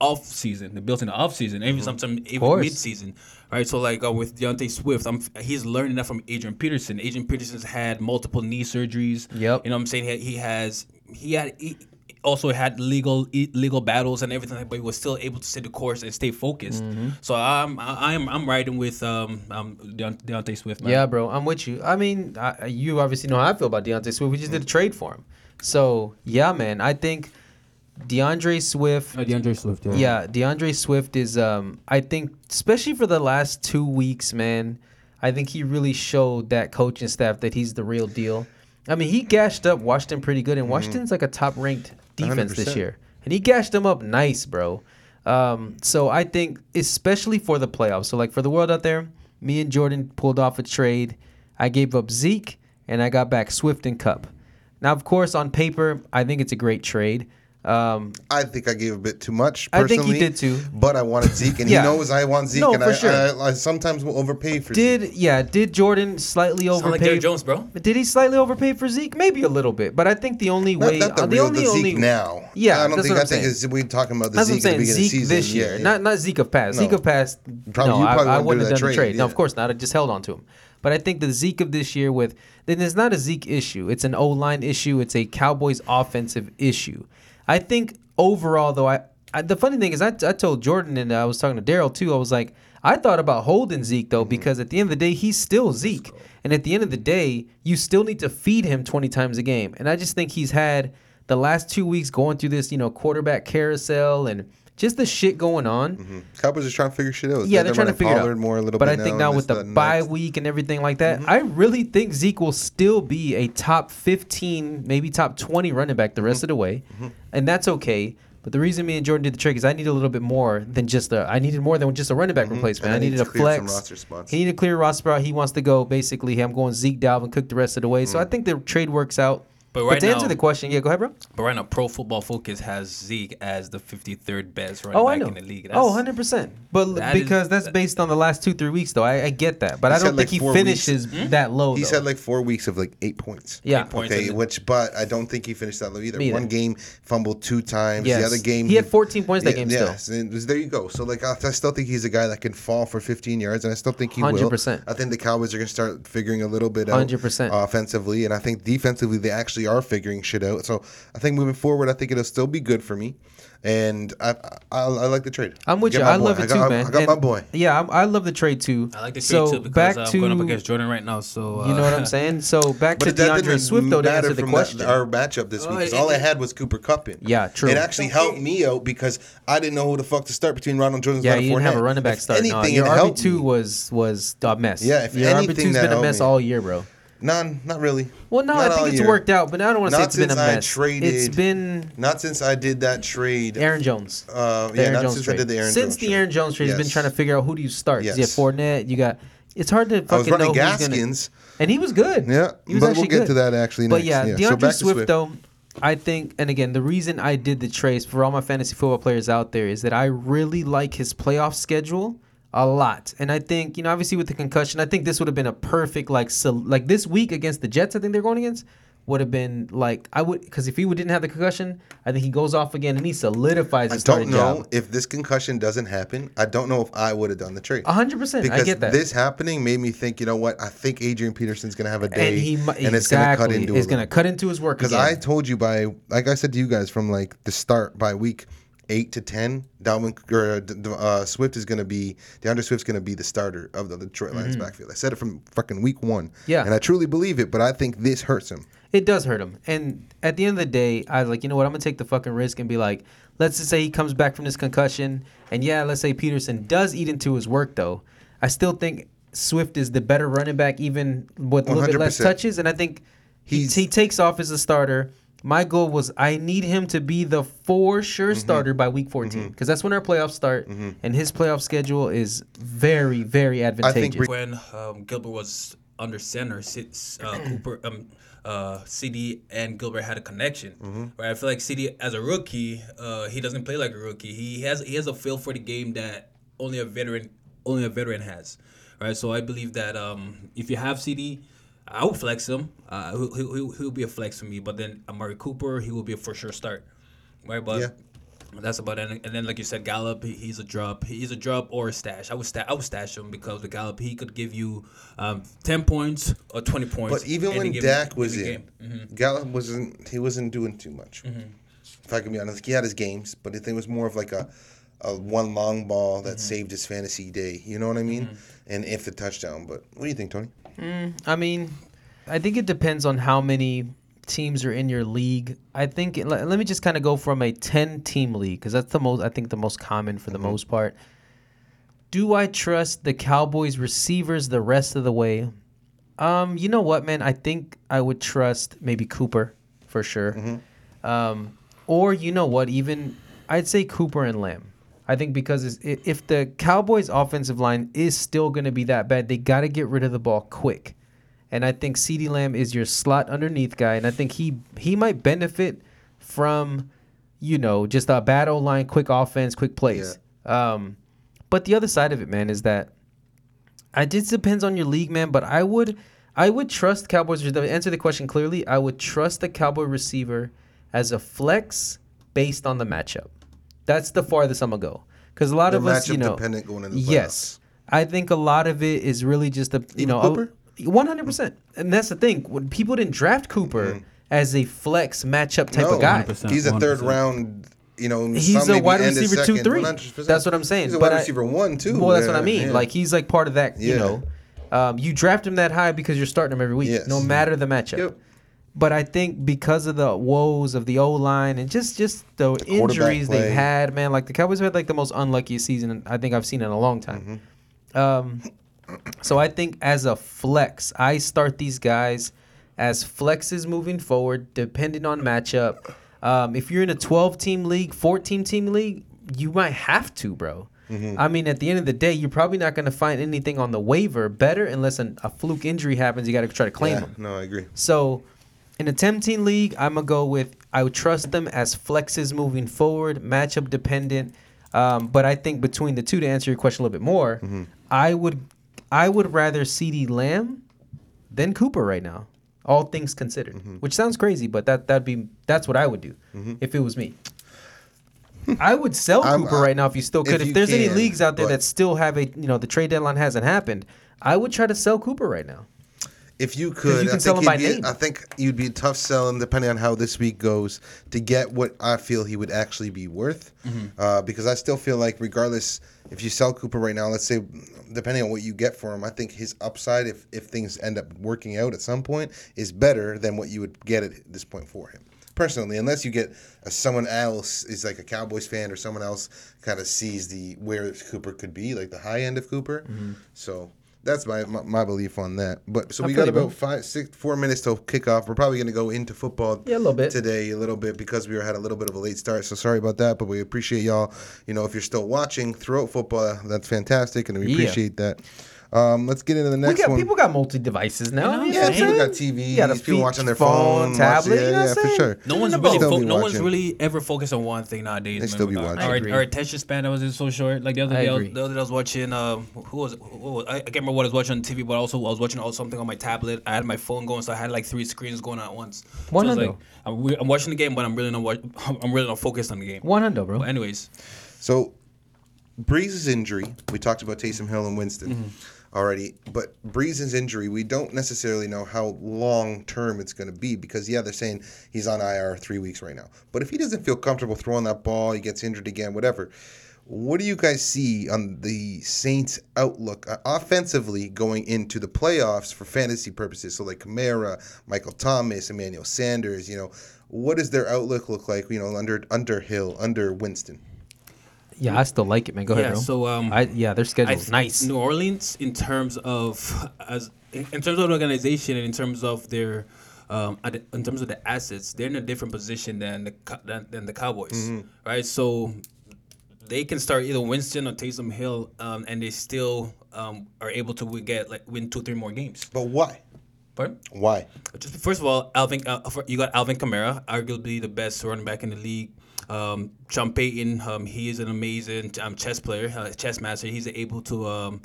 off season. They're built in the off season, even sometimes even mid season, right? So like uh, with DeAndre Swift, I'm he's learning that from Adrian Peterson. Adrian Peterson's had multiple knee surgeries. Yep. You know what I'm saying? He, he has he had. He, also had legal e- legal battles and everything, but he was still able to stay the course and stay focused. Mm-hmm. So I'm I- I'm I'm riding with um um DeAndre Swift. Man. Yeah, bro, I'm with you. I mean, I, you obviously know how I feel about DeAndre Swift. We just did a trade for him, so yeah, man. I think DeAndre Swift. DeAndre Swift. Yeah, DeAndre Swift is. Um, I think, especially for the last two weeks, man. I think he really showed that coaching staff that he's the real deal. I mean, he gashed up Washington pretty good, and Washington's like a top-ranked defense this 100%. year, and he gashed them up nice, bro. Um, so I think, especially for the playoffs, so like for the world out there, me and Jordan pulled off a trade. I gave up Zeke, and I got back Swift and Kupp. Now, of course, on paper, I think it's a great trade. Um, I think I gave a bit too much. Personally. I think he did too. But I wanted Zeke, and Yeah. he knows I want Zeke, No, and for I, sure. I, I sometimes will overpay for Zeke. Did yeah? Did Jordan slightly Sound like overpay? Jerry Jones, bro. Did he slightly overpay for Zeke? Maybe a little bit, but I think the only Not, way, not the uh, real only the Zeke only now. Yeah, I don't that's think. what I I'm think saying. we're talking about the That's what I'm Zeke at saying. the Zeke of the season. this year, Yeah, yeah. not not Zeke of past. No. Zeke of past. Probably- no, you I, probably I wouldn't wouldn't have that done the trade, trade. No, of course not. I just held on to him. But I think the Zeke of this year with then it's not a Zeke issue. It's an O line issue. It's a Cowboys offensive issue. I think overall, though, I, I the funny thing is, I, I told Jordan and I was talking to Daryl too. I was like, I thought about holding Zeke though mm-hmm. because at the end of the day, he's still Zeke, and at the end of the day, you still need to feed him twenty times a game. And I just think he's had the last two weeks going through this, you know, quarterback carousel and just the shit going on. Mm-hmm. Cowboys are trying to figure shit out. Yeah, they're trying to figure it out. more a little but I think now, now with the bye week and everything like that, mm-hmm. I really think Zeke will still be a top 15, maybe top 20 running back the rest mm-hmm. of the way. And that's okay. But the reason me and Jordan did the trick is I needed a little bit more than just a I needed more than just a running back replacement. And I I need needed a to clear some flex. roster spots. He needed a clear roster spot. He wants to go basically, hey, I'm going Zeke Dalvin Cook the rest of the way. So I think the trade works out. But But, right to answer the question, yeah, go ahead, bro. But right now, Pro Football Focus has Zeke as the 53rd best running Oh, I back know. in the league. Oh, 100%. But that is- because that's based on the last two, three weeks, though. I, I get that. But I don't said, like, think he finishes Hmm? that low. He though. said like four weeks of like eight points. Yeah. Eight points. Okay, which but I don't think he finished that low either. Either. One game fumbled two times. Yes. The other game He had 14 points that game still. Yes, and there you go. So like I, I still think he's a guy that can fall for 15 yards, and I still think he will. 100%. I think the Cowboys are gonna start figuring a little bit out 100%. offensively, and I think defensively they actually are figuring shit out. So I think moving forward, I think it'll still be good for me, and I I, I like the trade. I'm with Get you. I boy. love it got, too, I- man. I got And- my boy. Yeah, I'm, I love the trade too. I like the trade so too because back I'm to going up against Jordan right now. So uh, you know what I'm saying. So back to But DeAndre Swift though to matter answer the question. That, our matchup this week week. 'cause it- all I had was Cooper Kupp in. Yeah, true. It actually helped me out because I didn't know who the fuck to start between Ronald Jones and yeah, Leonard you didn't have a Fournette. running back If start. No, Anything, your it RB two me. was was a mess. Yeah, if your anything, RB two's that been a mess all year, bro. None, not really. Well, no, Not I think it's year. worked out, but I don't want to say it's been a since I mess. traded- It's been Not since I did that trade. Aaron Jones. Uh, yeah, Aaron not Jones since trade. I did the Aaron Since Jones the trade. Aaron Jones trade, he's been trying to figure out who do you start. 'Cause You Yes. have Fournette. You got. It's hard to fucking I was running know who's gonna. Gaskins. And he was good. Yeah, he was but actually we'll get good. to that actually But next. yeah, Yeah, so DeAndre to Swift, Swift. though, I think, and again, the reason I did the trades for all my fantasy football players out there is that I really like his playoff schedule a lot, and I think you know, obviously with the concussion, I think this would have been a perfect like so, like this week against the Jets. I think they're going against would have been like I would because if he didn't have the concussion, I think he goes off again and he solidifies I don't know job. if this concussion doesn't happen. I don't know if I would have done the trade. A hundred percent, I because get that. this happening made me think, you know what? I think Adrian Peterson's gonna have a day, and he and it's gonna cut exactly into it's a gonna cut into his work Because. I told you by, like I said to you guys from like the start by week eight to ten, Dalvin or uh, uh, Swift is gonna be DeAndre Swift's gonna be the starter of the Detroit Lions backfield. I said it from fucking week one. Mm-hmm. Yeah. and I truly believe it. But I think this hurts him. It does hurt him. And at the end of the day, I was like, you know what? I'm gonna take the fucking risk and be like, let's just say he comes back from this concussion, and yeah, let's say Peterson does eat into his work though. I still think Swift is the better running back, even with a little bit less touches. And I think he, He's- he takes off as a starter. My goal was I need him to be the for sure Mm-hmm. starter by week 14 because that's when our playoffs start, and his playoff schedule is very, very advantageous. I think when um, Gilbert was under center, sits uh, Cooper, um, uh, CeeDee and Gilbert had a connection. Mm-hmm. Right, I feel like CeeDee as a rookie, uh, he doesn't play like a rookie. He has he has a feel for the game that only a veteran only a veteran has. Right, so I believe that um, if you have CeeDee. I would flex him. Uh, he'll, he'll, he'll- be a flex for me. But then Amari Cooper, he will be a for sure start. Right, but Yeah. that's about it. And then, like you said, Gallup, he, he's a drop. He's a drop or a stash. I would sta- I would stash him because with Gallup, he could give you um, ten points or twenty points. But even when Dak was in. Mm-hmm. Gallup wasn't. He wasn't doing too much. If I can be honest, he had his games, but it was more of like a, a one long ball that Mm-hmm. saved his fantasy day. You know what I mean? And if the touchdown. But what do you think, Tony? I mean, I think it depends on how many teams are in your league. I think let, let me just kind of go from a 10 team league cuz that's the most I think the most common for the most part. Do I trust the Cowboys receivers the rest of the way? Um, you know what, man? I think I would trust maybe Cooper for sure. Um, or you know what? Even I'd say Cooper and Lamb. I think because if the Cowboys' offensive line is still going to be that bad, they got to get rid of the ball quick. And I think CeeDee Lamb is your slot underneath guy, and I think he he might benefit from, you know, just a bad O line, quick offense, quick plays. Um, but the other side of it, man, is that I just depends on your league, man. But I would I would trust Cowboys. To answer the question clearly, I would trust the Cowboy receiver as a flex based on the matchup. That's the farthest I'm gonna go. Because a lot They're of us, you know, dependent going into the yes, I think a lot of it is really just a you Even know Cooper? one hundred percent. And that's the thing when people didn't draft Cooper as a flex matchup type Mm-hmm. no, of guy. 100%. he's a third round you know, He's some a maybe wide end of receiver two second, three. 100%. That's what I'm saying. He's a But wide I- one too. Well, that's what I mean. yeah. Like he's like part of that. You know, um, you draft him that high because you're starting him every week, Yes. no matter the matchup. Yep. But I think because of the woes of the O line and just just the injuries they've had, man, like the Cowboys have had like the most unlucky season I think I've seen in a long time. Mm-hmm. Um, so I think as a flex, I start these guys as flexes moving forward, depending on matchup. Um, if you're in a 12 team league, 14 team league, you might have to, bro. Mm-hmm. I mean, at the end of the day, you're probably not going to find anything on the waiver better unless an, a fluke injury happens. You got to try to claim Yeah, them. no, I agree. So, in a 10 team league, I'm going to go with I would trust them as flexes moving forward, matchup dependent. Um, but I think between the two, to answer your question a little bit more, Mm-hmm. I would I would rather CeeDee Lamb than Cooper right now. All things considered, Mm-hmm. which sounds crazy, but that that'd be that's what I would do if it was me. I would sell Cooper I- right now if you still could. If, you there's any leagues out there that still have a you know the trade deadline hasn't happened, I would try to sell Cooper right now. If you could, you I, think by you'd be, name. I think you'd be a tough selling depending on how this week goes to get what I feel he would actually be worth. Mm-hmm. Uh, because I still feel like, regardless, if you sell Cooper right now, let's say, depending on what you get for him, I think his upside, if, if things end up working out at some point, is better than what you would get at this point for him. Personally, unless you get a, someone else is like a Cowboys fan or someone else kind of sees the where Cooper could be, like the high end of Cooper. So that's my, my my belief on that. But so. I we got about five, six, four minutes till kickoff. We're probably going to go into football Yeah, a little bit. today, a little bit because we had a little bit of a late start. So sorry about that, but we appreciate y'all. You know, if you're still watching throughout football, that's fantastic, and we Yeah. appreciate that. Um, let's get into the We next got one. people got multi devices now. You know yeah, what people got saying? TVs, You got a people feet- watching their phone, phone, tablet. watching- you know yeah, what I'm yeah, for sure. No one's really fo- no one's really ever focused on one thing nowadays. They still be watching. Our, our attention span that was just so short. Like the other I day, I was, the other day I was watching. Um, who was, who was I, I can't remember what I was watching on TV, but also I was watching also something on my tablet. I had my phone going, so I had like three screens going at once. So One I was hundo. like, I'm, re- I'm watching the game, but I'm really not. Watch, I'm really not focused on the game. One hundo, bro. But anyways, So, Brees's injury. We talked about Taysom Hill and Winston Mm-hmm. Already, but Brees's injury, we don't necessarily know how long term it's going to be because yeah, they're saying he's on IR three weeks right now. But if he doesn't feel comfortable throwing that ball, he gets injured again, whatever. What do you guys see on the Saints' outlook uh, offensively going into the playoffs for fantasy purposes? So like Kamara, Michael Thomas, Emmanuel Sanders. You know, what does their outlook look like? You know, under under Hill, under Winston. Yeah, I still like it, man. Go ahead, Yeah, bro. so, um, I yeah, their I schedule's th- nice. New Orleans, in terms of as in, in terms of the organization and in terms of their um, in terms of the assets, they're in a different position than the than, than the Cowboys, Mm-hmm. right? So they can start either Winston or Taysom Hill, um, and they still um, are able to get like win two, three more games. But why? Pardon? Why? Just first of all, Alvin, uh, you got Alvin Kamara, arguably the best running back in the league. Um, Sean Payton, um, he is an amazing um, chess player, uh, chess master. He's able to. Um,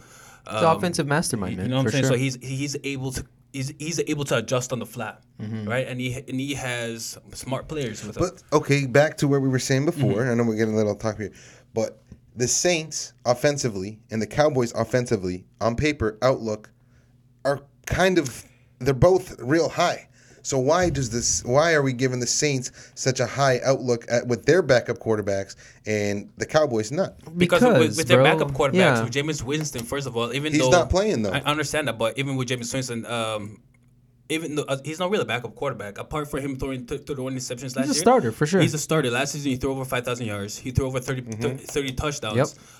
He's an offensive mastermind, man. you know what for I'm saying? sure. So he's he's able to. He's, he's able to adjust on the flat, Mm-hmm. right? And he and he has smart players with him. But okay, back to where we were saying before. Mm-hmm. I know we're getting a little talk here, but the Saints offensively and the Cowboys offensively, on paper, outlook, are kind of they're both real high. So why does this? Why are we giving the Saints such a high outlook at, with their backup quarterbacks and the Cowboys not? because, with, with their bro, backup quarterbacks, yeah. with Jameis Winston, first of all, even He's though he's not playing, though. I understand that, but even with Jameis Winston, um, even though uh, he's not really a backup quarterback, apart from him throwing th- th- throwing interceptions last year, he's a year, starter, for sure. He's a starter. Last season, he threw over five thousand yards. He threw over 30, 30, 30 touchdowns.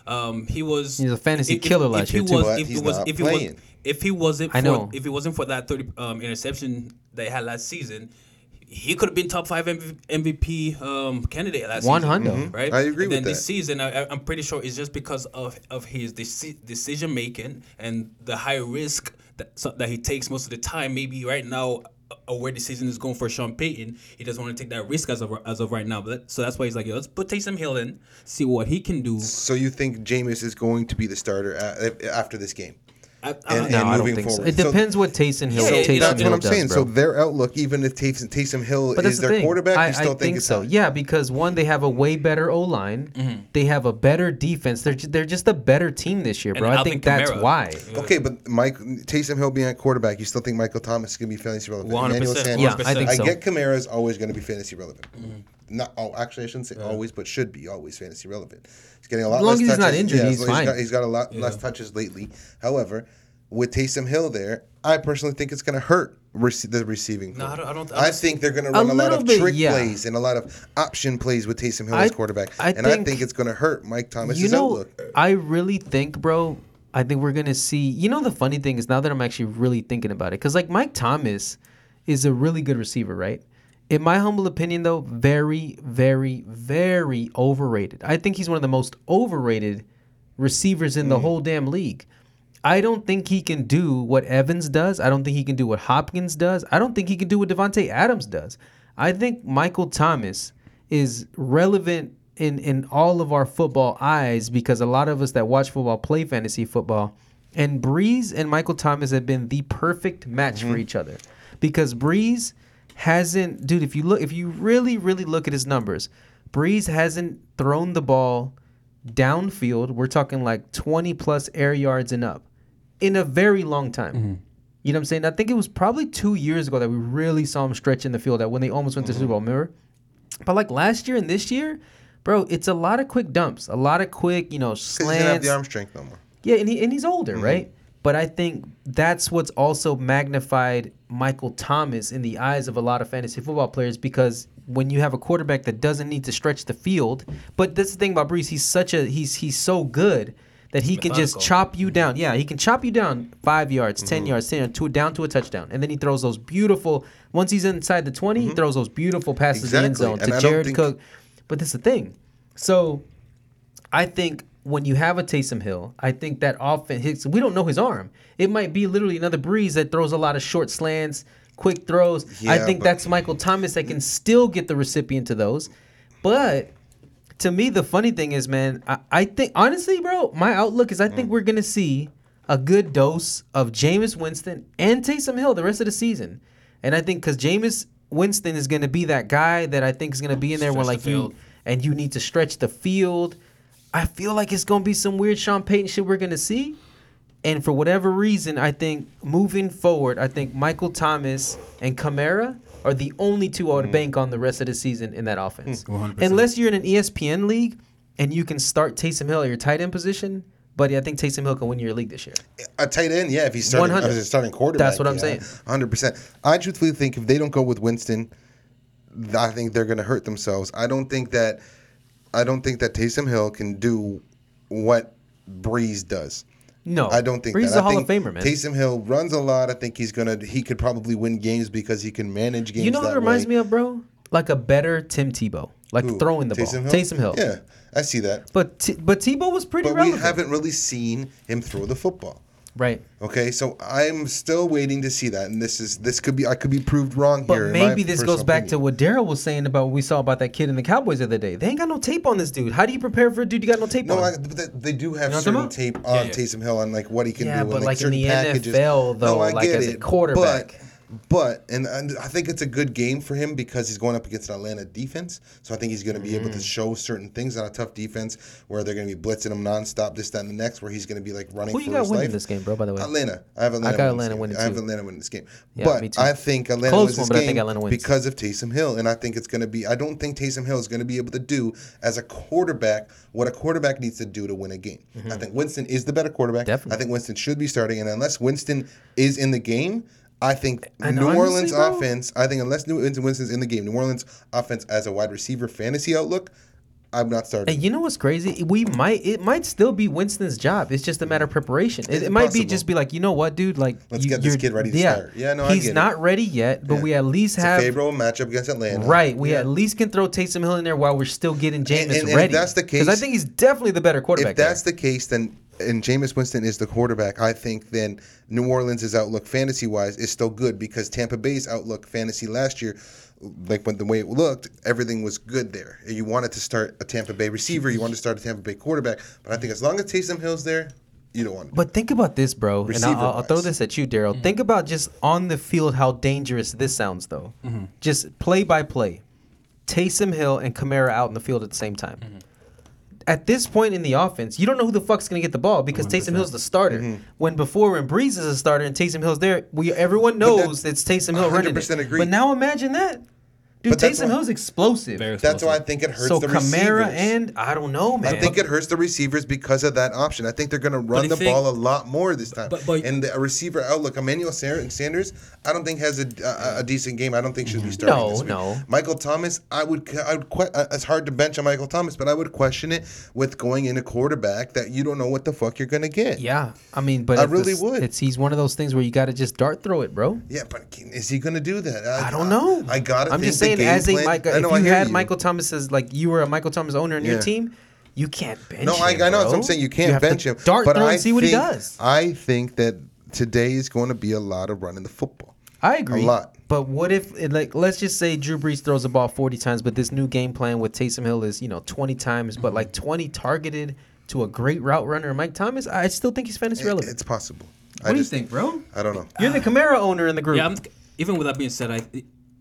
Yep. Um, he was He's a fantasy if- killer if, last if year, too. Was, if he's he was, not if he was, playing. if he wasn't, I for, know. if it wasn't for that thirty um, interception they had last season. He could have been top five MVP um, candidate last One season, hundo. Mhm. right? I agree and with then this season, I, I- I'm pretty sure it's just because of of his deci- decision making and the high risk that so, that he takes most of the time. Maybe right now, uh, where the season is going for Sean Payton, he doesn't want to take that risk as of as of right now. But so that's why he's like, Yo, let's put Taysom Hill in, see what he can do. So you think Jameis is going to be the starter a- after this game? I, And- I, and no, I don't moving think so. forward. It So- depends what Taysom Hill. Yeah, So Taysom that's Hill what I'm does, saying. Bro. So their outlook, even if Taysom, Taysom Hill But that's is the their thing. quarterback, I, you still I think, think it's so. high. Yeah, because one, they have a way better O line. Mm-hmm. They have a better defense. They're ju- they're just a better team this year, And bro. I Alvin think that's Kamara. why. Okay, but Mike Taysom Hill being a quarterback, you still think Michael Thomas is going to be fantasy relevant? 100%, Emmanuel Sanders- Yeah, I think so. I get Kamara is always going to be fantasy relevant. Not oh actually I shouldn't say always, but should be always fantasy relevant. He's getting a lot As long less as he's touches. not injured, Yeah, he's so fine. got, he's got a lot less touches lately. However, with Taysom Hill there, I personally think it's going to hurt rece- the receiving. No. I don't- I don't- I I don't think they're going to run a, lot of bit, trick yeah. plays and a lot of option plays with Taysom Hill I- as quarterback, I and I think- think it's going to hurt Mike Thomas. you know, outlook. I really think, bro. I think we're gonna see. You know, the funny thing is now that I'm actually really thinking about it, because like Mike Thomas is a really good receiver, right? In my humble opinion, though, very, very, very overrated. I think he's one of the most overrated receivers in the mm. whole damn league. I don't think he can do what Evans does. I don't think he can do what Hopkins does. I don't think he can do what Davante Adams does. I think Michael Thomas is relevant in in all of our football eyes because a lot of us that watch football play fantasy football. And Brees and Michael Thomas have been the perfect match for mm-hmm. each other. Because Brees hasn't dude, if you look if you really, really look at his numbers, Brees hasn't thrown the ball downfield. We're talking like 20 plus air yards and up in a very long time. You know what I'm saying? I think it was probably two years ago that we really saw him stretch in the field. That when they almost went to the Super Bowl, remember? But like last year and this year, bro, it's a lot of quick dumps, a lot of quick, you know, Because he doesn't have slants. the arm strength no more. Yeah, and, he, and he's older, Mm-hmm. right? But I think that's what's also magnified Michael Thomas in the eyes of a lot of fantasy football players because when you have a quarterback that doesn't need to stretch the field, but that's the thing about Brees, he's such a he's he's so good that he can just chop you down. Yeah, he can chop you down five yards, Mm-hmm. ten yards, ten yards, to down to a touchdown, and then he throws those beautiful. Once he's inside the 20 he throws those beautiful passes to the end Mm-hmm. Zone and to I Jared think- Cook. But this is the thing. So I think when you have a Taysom Hill, I think that offense hits. We don't know his arm. It might be literally another Brees that throws a lot of short slants, quick throws. I think but- that's Michael Thomas that can still get the recipient to those. But to me, the funny thing is, man, I, I think honestly, bro, my outlook is I Mm. think we're gonna see a good dose of Jameis Winston and Taysom Hill the rest of the season. And I think because Jameis Winston is gonna be that guy that I think is gonna be in there when Stretch like the you and you need to stretch the field. I feel like it's gonna be some weird Sean Payton shit we're gonna see. And for whatever reason, I think moving forward, I think Michael Thomas and Kamara are the only two I would mm. bank on the rest of the season in that offense. Mm. 100%. Unless you're in an ESPN league and you can start Taysom Hill at your tight end position, buddy, I think Taysom Hill can win your league this year. A tight end, yeah. If he's starting, uh, 100. as a starting quarterback, That's what I'm yeah, saying. 100. percent I truthfully think if they don't go with Winston, I think they're going to hurt themselves. I don't think that, I don't think that Taysom Hill can do what Brees does. No, I don't think Brees that. is a I Hall think of Famer, man. Taysom Hill runs a lot. I think he's gonna. He could probably win games because he can manage games. you know what that it reminds way. me of, bro? Like a better Tim Tebow, like Who? throwing the ball. Taysom Hill. Yeah, I see that. But T- but Tebow was pretty But relevant. we haven't really seen him throw the football. Right. Okay, so I'm still waiting to see that, and this is this could be I could be proved wrong But here. in my maybe this goes back to what Daryl was saying about what we saw about that kid in the Cowboys the other day. They ain't got no tape on this dude. How do you prepare for a dude you got no tape No, on? I, but they, they do have know certain tape on yeah. Taysom Hill on like what he can Yeah, do. but and, like in certain the packages. NFL though, no, I like get as a quarterback. But, but and, and I think it's a good game for him because he's going up against an Atlanta defense. So I think he's going to be able to Mm. show certain things on a tough defense where they're going to be blitzing him nonstop, this, that, and the next, where he's going to be like running Who you got winning life. this game, bro? By the way, Atlanta. I have Atlanta. got winning Atlanta game. winning I have. Atlanta winning this game. Yeah, but me too. I think Atlanta Close wins this game Atlanta wins. because of Taysom Hill, and I think it's going to be. I don't think Taysom Hill is going to be able to do as a quarterback what a quarterback needs to do to win a game. I think Winston is the better quarterback. Mm-hmm. Definitely. I think Winston should be starting, and unless Winston is in the game. I think And New honestly, Orleans bro- offense. I think unless New Winston's in the game, New Orleans offense as a wide receiver fantasy outlook, I'm not starting. And you know what's crazy? We might it might still be Winston's job. It's just a matter of preparation. It, it might be just be like, you know what, dude? Like, Let's you- get this kid ready to start. Yeah, no, I he's get it. not ready yet, but Yeah. we at least it's have a favorable matchup against Atlanta. right. We Yeah. at least can throw Taysom Hill in there while we're still getting Jameis and- and if ready. that's the case, because I think he's definitely the better quarterback. If that's the case, then and Jameis Winston is the quarterback, I think then New Orleans' outlook fantasy wise is still good because Tampa Bay's outlook fantasy last year, like when the way it looked, everything was good there. You wanted to start a Tampa Bay receiver, you wanted to start a Tampa Bay quarterback, but I think as long as Taysom Hill's there, you don't want to. But think about this, bro. And I'll, I'll throw this at you, Daryl. Mm-hmm. Think about just on the field how dangerous this sounds, though. Mm-hmm. Just play by play. Taysom Hill and Kamara out in the field at the same time. Mm-hmm. At this point in the offense, you don't know who the fuck's gonna get the ball because Taysom Hill's the starter. When before when Brees is a starter and Taysom Hill's there, we everyone knows it's Taysom Hill running it. 100% agree. But now imagine that. Dude, But that's Taysom Hill's explosive. Very That's why I think it hurts so the Kamara receivers. and I don't know, man. I think it hurts the receivers because of that option. I think they're going to run the think- ball a lot more this time. But- but- and the receiver outlook, Emmanuel Sanders, I don't think has a, a, a decent game. I don't think should be starting. No, this week. no. Michael Thomas, I would, I would. Que- uh, it's hard to bench on Michael Thomas, but I would question it with going in a quarterback that you don't know what the fuck you're going to get. yeah, I mean, but I really it's, would. It's he's one of those things where you got to just dart throw it, bro. Yeah, but is he going to do that? I don't know. I got to I'm think just the saying, game as a plan- Mike, I if know, I you hear had Michael Thomas as like you were a Michael Thomas owner in your team, you can't bench. Him. No, I, him, I know. That's what. I'm saying. You can't have to bench him. Dart but throw I and see what he does. I think that today is going to be a lot of running the football. I agree. A lot. But what if, like, let's just say Drew Brees throws the ball 40 times, but this new game plan with Taysom Hill is, you know, 20 times, but like 20 targeted to a great route runner, Mike Thomas, I still think he's fantasy It- relevant. it's possible. what I do you think, bro? I don't know. You're the Kamara owner in the group. Yeah, I'm, even with that being said, I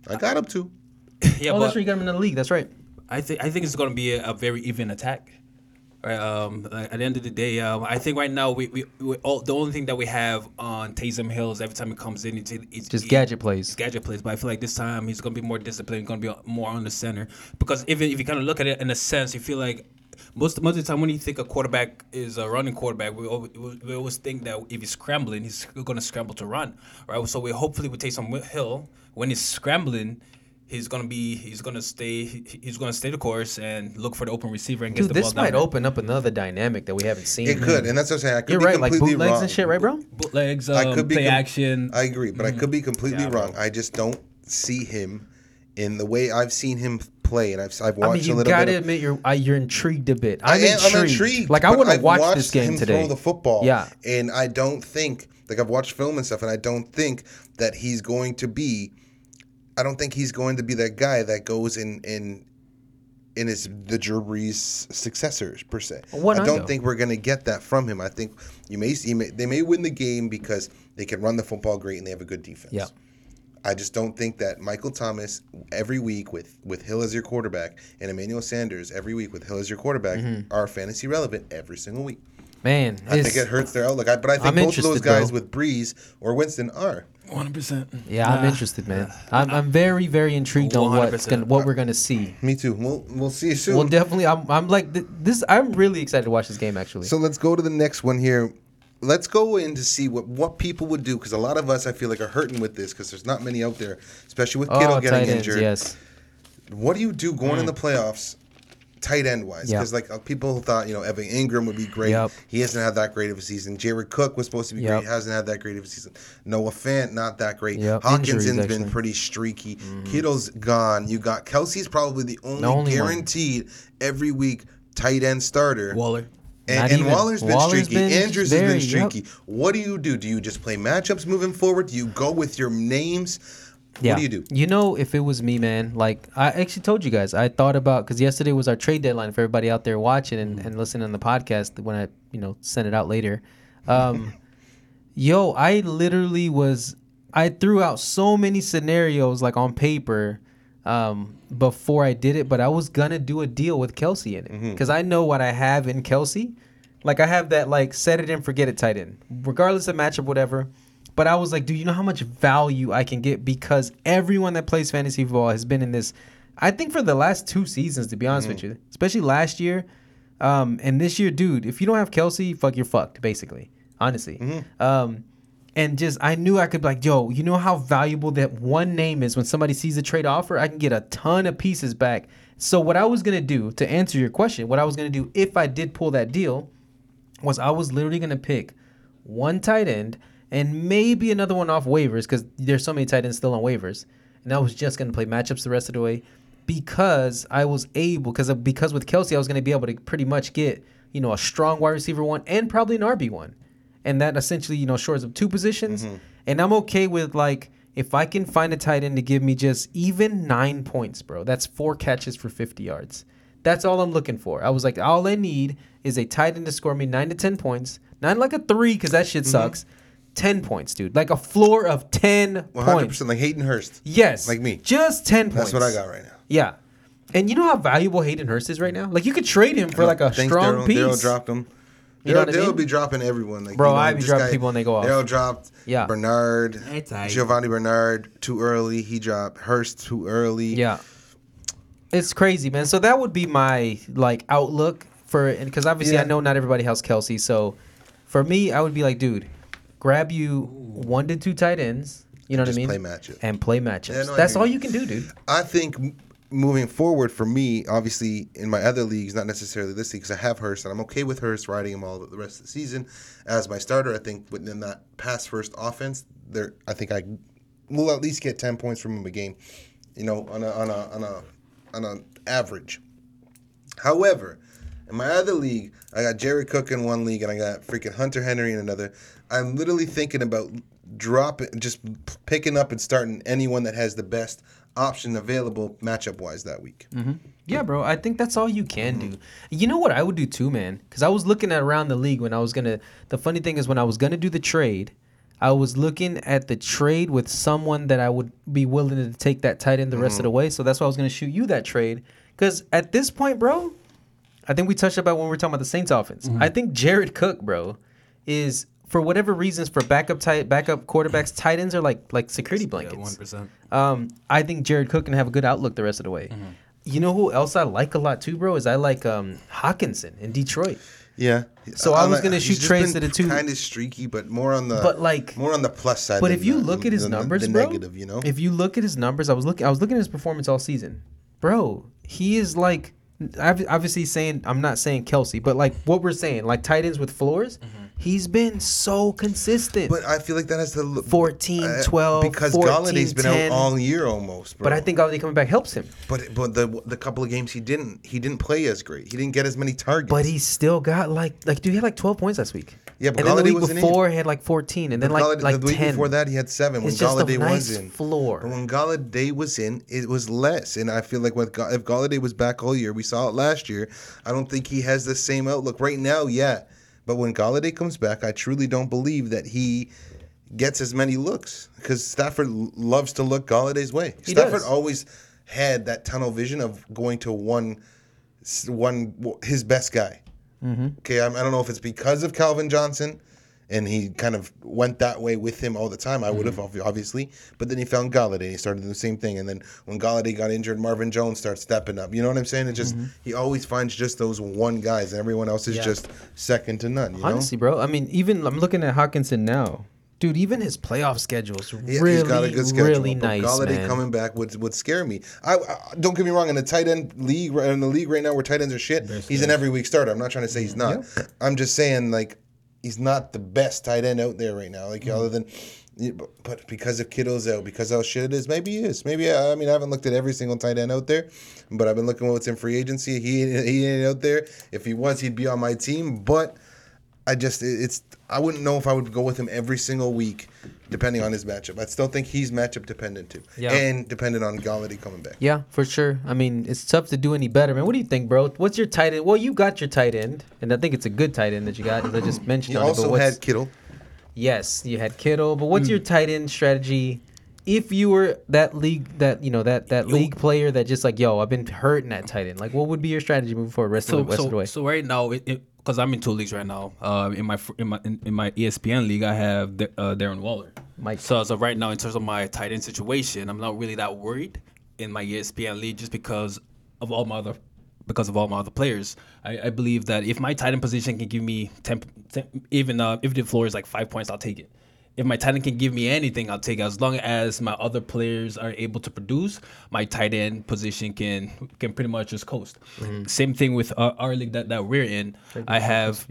I got him too. Yeah, oh, that's right. You got him in the league. That's right. I think I think it's going to be a, a very even attack. Right, um, at the end of the day, um, I think right now we, we, we all, the only thing that we have on Taysom Hill is every time he comes in, it's, it's Just gadget plays. it's gadget plays. But I feel like this time he's going to be more disciplined, going to be more on the center. Because even if you kind of look at it in a sense, you feel like most most of the time when you think a quarterback is a running quarterback, we always, we always think that if he's scrambling, he's going to scramble to run, right? So we hopefully with Taysom Hill, when he's scrambling. He's gonna be. He's gonna stay. He's gonna stay the course and look for the open receiver and get Dude, the this ball down might there. open up another dynamic that we haven't seen. It could, and that's what I'm saying. I could You're be right, like completely bootlegs wrong. and shit, right, bro? bootlegs, um, I could be play com- action. I agree, but I could be completely Yeah, bro. wrong. I just don't see him in the way I've seen him play, and I've I've watched I mean, a you little gotta bit. Of, admit you're uh, you're intrigued a bit. I I'm, intrigued. I'm intrigued. Like I but want to I've watch watched this game him today. Throw the football. Yeah. and I don't think like I've watched film and stuff, and I don't think that he's going to be. I don't think he's going to be that guy that goes in in in his the Drew Brees successors per se. What I I don't know. think we're going to get that from him. I think you may see may, they may win the game because they can run the football great and they have a good defense. Yeah. I just don't think that Michael Thomas every week with with Hill as your quarterback and Emmanuel Sanders every week with Hill as your quarterback Mm-hmm. are fantasy relevant every single week. Man, I think it hurts their outlook. I, but I think I'm both of those guys bro. with Brees or Winston are. One hundred percent. Yeah, I'm interested, man. I'm, I'm very, very intrigued on what's 100%. gonna, what we're gonna see. Me too. We'll we'll see you soon. Well, definitely, I'm, I'm like th- this. I'm really excited to watch this game. Actually, So let's go to the next one here. Let's go in to see what, what people would do because a lot of us I feel like are hurting with this because there's not many out there, especially with Kittle oh, getting tight ends, injured. yes. What do you do going in the mm. playoffs, tight end wise? Yeah. Because like uh, people thought you know Evan Engram would be great. Yep. He hasn't had that great of a season. Jared Cook was supposed to be Yep. great. Hasn't had that great of a season. Noah Fant not that great. Yep. Hockenson's Injuries, been actually. Mm-hmm. pretty streaky. Kittle's gone. You got Kelce's probably the only, only one. guaranteed every week tight end starter. Waller. And, and Waller's been Waller's streaky. been Andrews has very- been yep. streaky. What do you do? Do you just play matchups moving forward? Do you go with your names? Yeah. What do you do? You know, if it was me, man, like I actually told you guys, I thought about because yesterday was our trade deadline for everybody out there watching and, and listening on the podcast when I, you know, sent it out later. Um, yo, I literally was, I threw out so many scenarios like on paper um, before I did it, but I was gonna do a deal with Kelce in it Mm-hmm. because I know what I have in Kelce. Like I have that like set it and forget it tight end, regardless of matchup, whatever. But I was like, do you know how much value I can get because everyone that plays fantasy football has been in this. I think for the last two seasons, to be honest with you, especially last year, um, and this year, dude, if you don't have Kelce, fuck, you're fucked, basically. Honestly. Um, and just I knew I could be like, yo, you know how valuable that one name is when somebody sees a trade offer? I can get a ton of pieces back. So what I was gonna do to answer your question, what I was gonna do if I did pull that deal, was I was literally gonna pick one tight end and maybe another one off waivers because there's so many tight ends still on waivers, and I was just gonna play matchups the rest of the way because I was able because because with Kelce I was gonna be able to pretty much get you know a strong wide receiver one and probably an RB one, and that essentially you know shores up two positions, mm-hmm. and I'm okay with like. If I can find a tight end to give me just even nine points, bro, that's four catches for 50 yards. That's all I'm looking for. I was like, all I need is a tight end to score me nine to ten points. Not like a three, because that shit mm-hmm. sucks. Ten points, dude. Like a floor of ten One hundred points. percent like Hayden Hurst. Yes. Like me. Just ten points. That's what I got right now. Yeah. And you know how valuable Hayden Hurst is right now? Like you could trade him for like a Thanks, strong Daryl. piece. Daryl dropped him. You know what I mean? be dropping everyone. Like, Bro, you know, I be dropping guy- people when they go off. Daryl dropped Yeah. Bernard. Giovanni Bernard too early. He dropped Hurst too early. Yeah. It's crazy, man. So that would be my like outlook for because obviously I know not everybody has Kelce. So for me, I would be like, dude, grab you one to two tight ends. You know what Just I mean? play matchup. and play matchups. Yeah, no, I That's hear all you. you can do, dude. I think m- moving forward for me, obviously in my other leagues, not necessarily this league, because I have Hurst and I'm okay with Hurst riding him all the rest of the season as my starter. I think within that pass first offense, there, I think I will at least get ten points from him a game. You know, on a on a on a on an average. However, in my other league, I got Jerry Cook in one league and I got freaking Hunter Henry in another. I'm literally thinking about dropping, just picking up and starting anyone that has the best option available matchup wise that week. Yeah, bro. I think that's all you can Mm-hmm. do. You know what I would do too, man? Because I was looking at around the league when I was gonna. The funny thing is when I was gonna do the trade, I was looking at the trade with someone that I would be willing to take that tight end the rest Mm-hmm. of the way. So that's why I was gonna shoot you that trade. Because at this point, bro, I think we touched about when we were talking about the Saints offense. Mm-hmm. I think Jared Cook, bro, is for whatever reasons for backup tight backup quarterbacks, tight ends are like like security blankets. one percent. Um, I think Jared Cook can have a good outlook the rest of the way. Mm-hmm. You know who else I like a lot too, bro? Is I like um Hockenson in Detroit. Yeah. So I was gonna shoot trades to the two- Kind of streaky, but more on the But, like- more on the plus side. But if you the- look at his the- numbers, the bro, negative, you know. if you look at his numbers, I was looking, I was looking at his performance all season, bro. He is like, ob- obviously saying I'm not saying Kelce, but like what we're saying, like tight ends with floors. Mm-hmm. He's been so consistent. But I feel like that has to look 14, uh, 12, because 14, Golladay's been 10. out all year almost. Bro. but I think Galladay coming back helps him. But but the the couple of games he didn't he didn't play as great. He didn't get as many targets. But he still got like like dude, he had like 12 points last week. Yeah, but and then the week before he had like 14, and then like Golladay- like the week 10. before that he had seven when It's a Golladay nice was in. floor. But when Golladay was in, it was less. And I feel like with if Golladay was back all year, we saw it last year. I don't think he has the same outlook right now. Yeah, but when Golladay comes back, I truly don't believe that he gets as many looks because Stafford loves to look Golladay's way. He Stafford does. always had that tunnel vision of going to one, one his best guy. Mm-hmm. Okay, I'm, I don't know if it's because of Calvin Johnson, and he kind of went that way with him all the time. I would have Mm-hmm. obvi- obviously, but then he found Golladay. He started doing the same thing, and then when Golladay got injured, Marvin Jones starts stepping up. You know what I'm saying? It just he always finds just those one guys, and everyone else is Mm-hmm. Yeah. just second to none. You Honestly, bro. I mean, even I'm looking at Hockenson now. Dude, even his playoff schedule is really, he's got a good schedule. really but nice, Golladay man. coming back would would scare me. I, I don't get me wrong. In the tight end league, in the league right now, where tight ends are shit, he's an every week starter. I'm not trying to say he's not. I'm just saying like he's not the best tight end out there right now. Like mm-hmm. other than, but- but because of Kittle's out, because how shit it is, maybe he is. Maybe uh, I mean I haven't looked at every single tight end out there, but I've been looking at what's in free agency. He he ain't out there. If he was, he'd be on my team. But I just it's I wouldn't know if I would go with him every single week, depending on his matchup. I still think he's matchup dependent too, Yeah. and dependent on Golladay coming back. Yeah, for sure. I mean, it's tough to do any better, man. What do you think, bro? What's your tight end? Well, you got your tight end, and I think it's a good tight end that you got. As I just mentioned. He on it, but also what's- had Kittle. Yes, you had Kittle, but what's hmm. your tight end strategy? If you were that league, that you know that that league player that just like, yo, I've been hurting that tight end. Like, what would be your strategy moving forward? Rest So, of the rest of the so, way. so right now, because I'm in two leagues right now. Uh, in my in my in, in my ESPN league, I have Da- uh, Darren Waller. Mike. So as of right now, in terms of my tight end situation, I'm not really that worried in my ESPN league just because of all my other because of all my other players. I, I believe that if my tight end position can give me 10, 10 even uh, if the floor is like five points, I'll take it. If my tight end can give me anything, I'll take it. As long as my other players are able to produce, my tight end position can can pretty much just coast. Same thing with our, our league that, that we're in. I have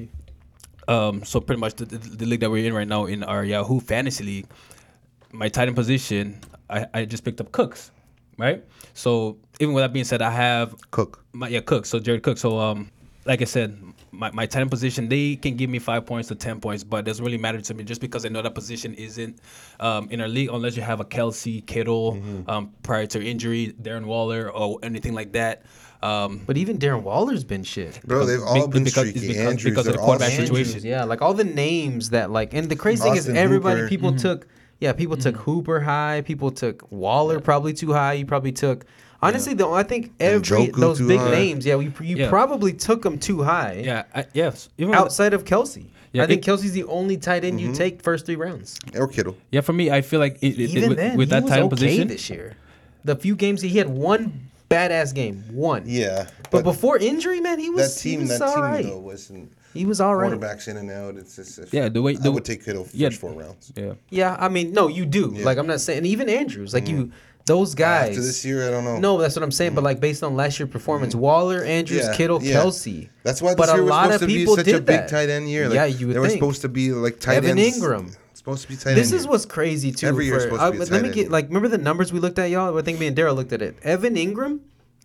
um, so pretty much the, the, the league that we're in right now in our Yahoo Fantasy League, my tight end position, I, I just picked up Cooks, right? So even with that being said, I have Cook. my yeah Cook, so Jared Cook. So um, like I said, my my tight end position they can give me five points to ten points, but it doesn't really matter to me just because I know that position isn't um, in our league unless you have a Kelce, Kittle, um, prior to injury, Darren Waller or anything like that. Um, But even Darren Waller's been shit. Bro, they've all be- been because- streaky. because- Andrews, because of the quarterback streaky. situation. Yeah, like all the names that like, and the crazy thing is everybody, Hooper. people took, yeah, people took Hooper high, people took Waller probably too high. You probably took, honestly, though, I think every those big high. names, yeah, we, you Yeah. probably took them too high. yeah, I, yes, even outside of Kelce. Yeah, I think it- Kelce's the only tight end Mm-hmm. you take first three rounds. Or Kittle. Yeah, for me, I feel like it, it, Even with, then, with he that was tight end okay position, this year. The few games he had one badass game. One. Yeah, But, before injury, man, he was that team, he was that all team right. though wasn't He was all right. quarterbacks in and out. It's just if, Yeah, the way- I would take Kittle first yeah. four rounds. Yeah. Yeah, I mean, no, you do. Like I'm not saying, even Andrews, like you, those guys. Mm. After this year, I don't know. No, that's what I'm saying. But like based on last year's performance, Waller, Andrews, Yeah, Kittle, yeah. Kelce. That's why But this a was lot supposed of people such did a big that. tight end year. Like, Yeah, you would They were think. supposed to be like tight ends. Evan ends. Engram. Supposed to be tight This end is year. what's crazy too. Every year for- supposed to be tight let me end get like remember the numbers we looked at, y'all. I think me and Daryl looked at it. Evan Engram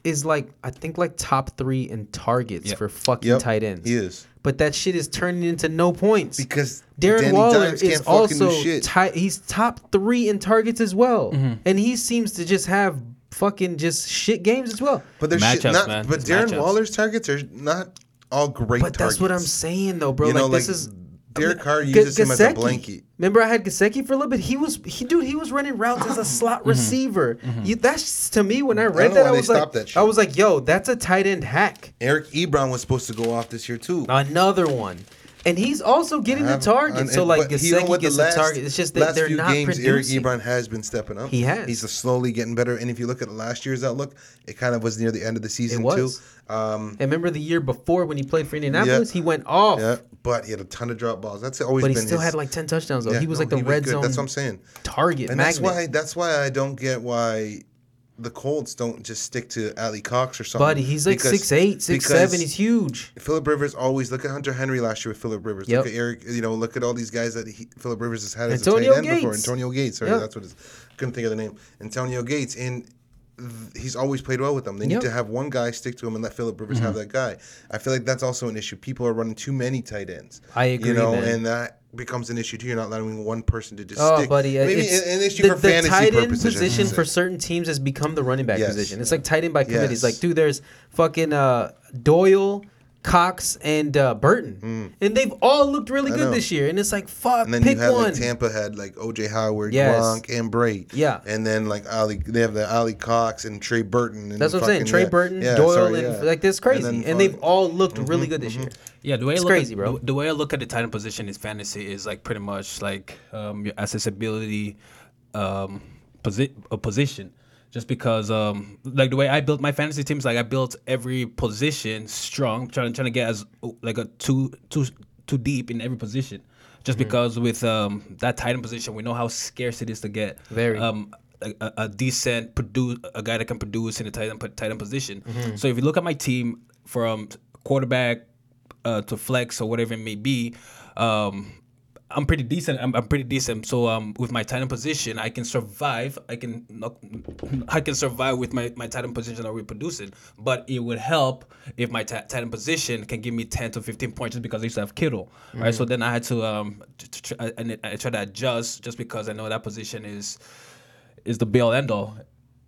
is like I think like top three in targets Yep. for fucking Yep, tight ends. He is But that shit is turning into no points. because Darren Danny Waller Dimes is can't fucking do also shit. ti- he's top three in targets as well, Mm-hmm. and he seems to just have fucking just shit games as well. But there's shit, Matchups, not. man. But It's Darren matchups. Waller's targets are not all great. But that's what I'm saying though, bro. You like, know, this like, is Derek Carr G- uses him as a blanket. Remember, I had Gesicki for a little bit. He was he dude. He was running routes as a slot Mm-hmm. receiver. You, that's to me when I read know that, I was like, that. I was like, yo, that's a tight end hack. Eric Ebron was supposed to go off this year too. Another one. And he's also getting the target. and- so like but you know Gesicki what, gets the, target. It's just that last they're few not games, producing. Eric Ebron has been stepping up. He has. He's slowly getting better. And if you look at last year's outlook, it kind of was near the end of the season too. Um, and remember the year before when he played for Indianapolis, he went off. yeah, but he had a ton of drop balls. That's always been. But he still his, had like ten touchdowns though. yeah, he was no, like the red good. zone That's what I'm saying. target And magnet. that's why that's why I don't get why the Colts don't just stick to Alie-Cox or something. Buddy, he's like six eight, six. He's huge. Philip Rivers always look at Hunter Henry last year with Philip Rivers. Yep. Look at Eric, you know, look at all these guys that he, Philip Rivers has had as Antonio a tight end before. Antonio Gates, sorry, Yep. that's what it is. Couldn't think of the name. Antonio Gates, and he's always played well with them. They need Yep. Mm-hmm. to have one guy stick to him and let Philip Rivers have that guy. I feel like that's also an issue. People are running too many tight ends. I agree, You know, man. and that becomes an issue too. You're not letting one person to just Oh, stick. buddy, Maybe it's, an issue the, for the fantasy tight end purposes. Position for certain teams has become the running back Yes. position. It's like tight end by committee. It's Yes. like, dude, there's fucking uh, Doyle, Cox, and uh, Burton, and they've all looked really Mm. I good know. this year. And it's like, fuck, And then pick you had one. like Tampa had like OJ Howard, Yes. Gronk, and Bray. Yeah. And then like Ali, they have the Alie-Cox and Trey Burton. And That's what I'm saying. Trey yeah. Burton, Yeah, Doyle, sorry, and yeah. like this crazy, then and, they've all looked Mm-hmm, really good this year. Yeah, the way It's I look crazy, at, bro. The, the way I look at the tight end position is fantasy is like pretty much like um, your accessibility um, posi- a position. Just because, um, like the way I built my fantasy teams, like I built every position strong, trying trying to get as like a too too too deep in every position. Just Mm-hmm. because with um, that tight end position, we know how scarce it is to get. Very. Um, a, a- a decent produce a guy that can produce in the tight end tight end position. Mm-hmm. So if you look at my team from quarterback uh, to flex or whatever it may be, um, I'm pretty decent. I'm, I'm pretty decent. So um, with my tight end position, I can survive. I can not, I can survive with my my tight end position that we're producing. But it would help if my ti- tight end position can give me 10 to 15 points just because I used to have Kittle, right? So then I had to um, t- t- I, I, I try to adjust just because I know that position is is the be all end all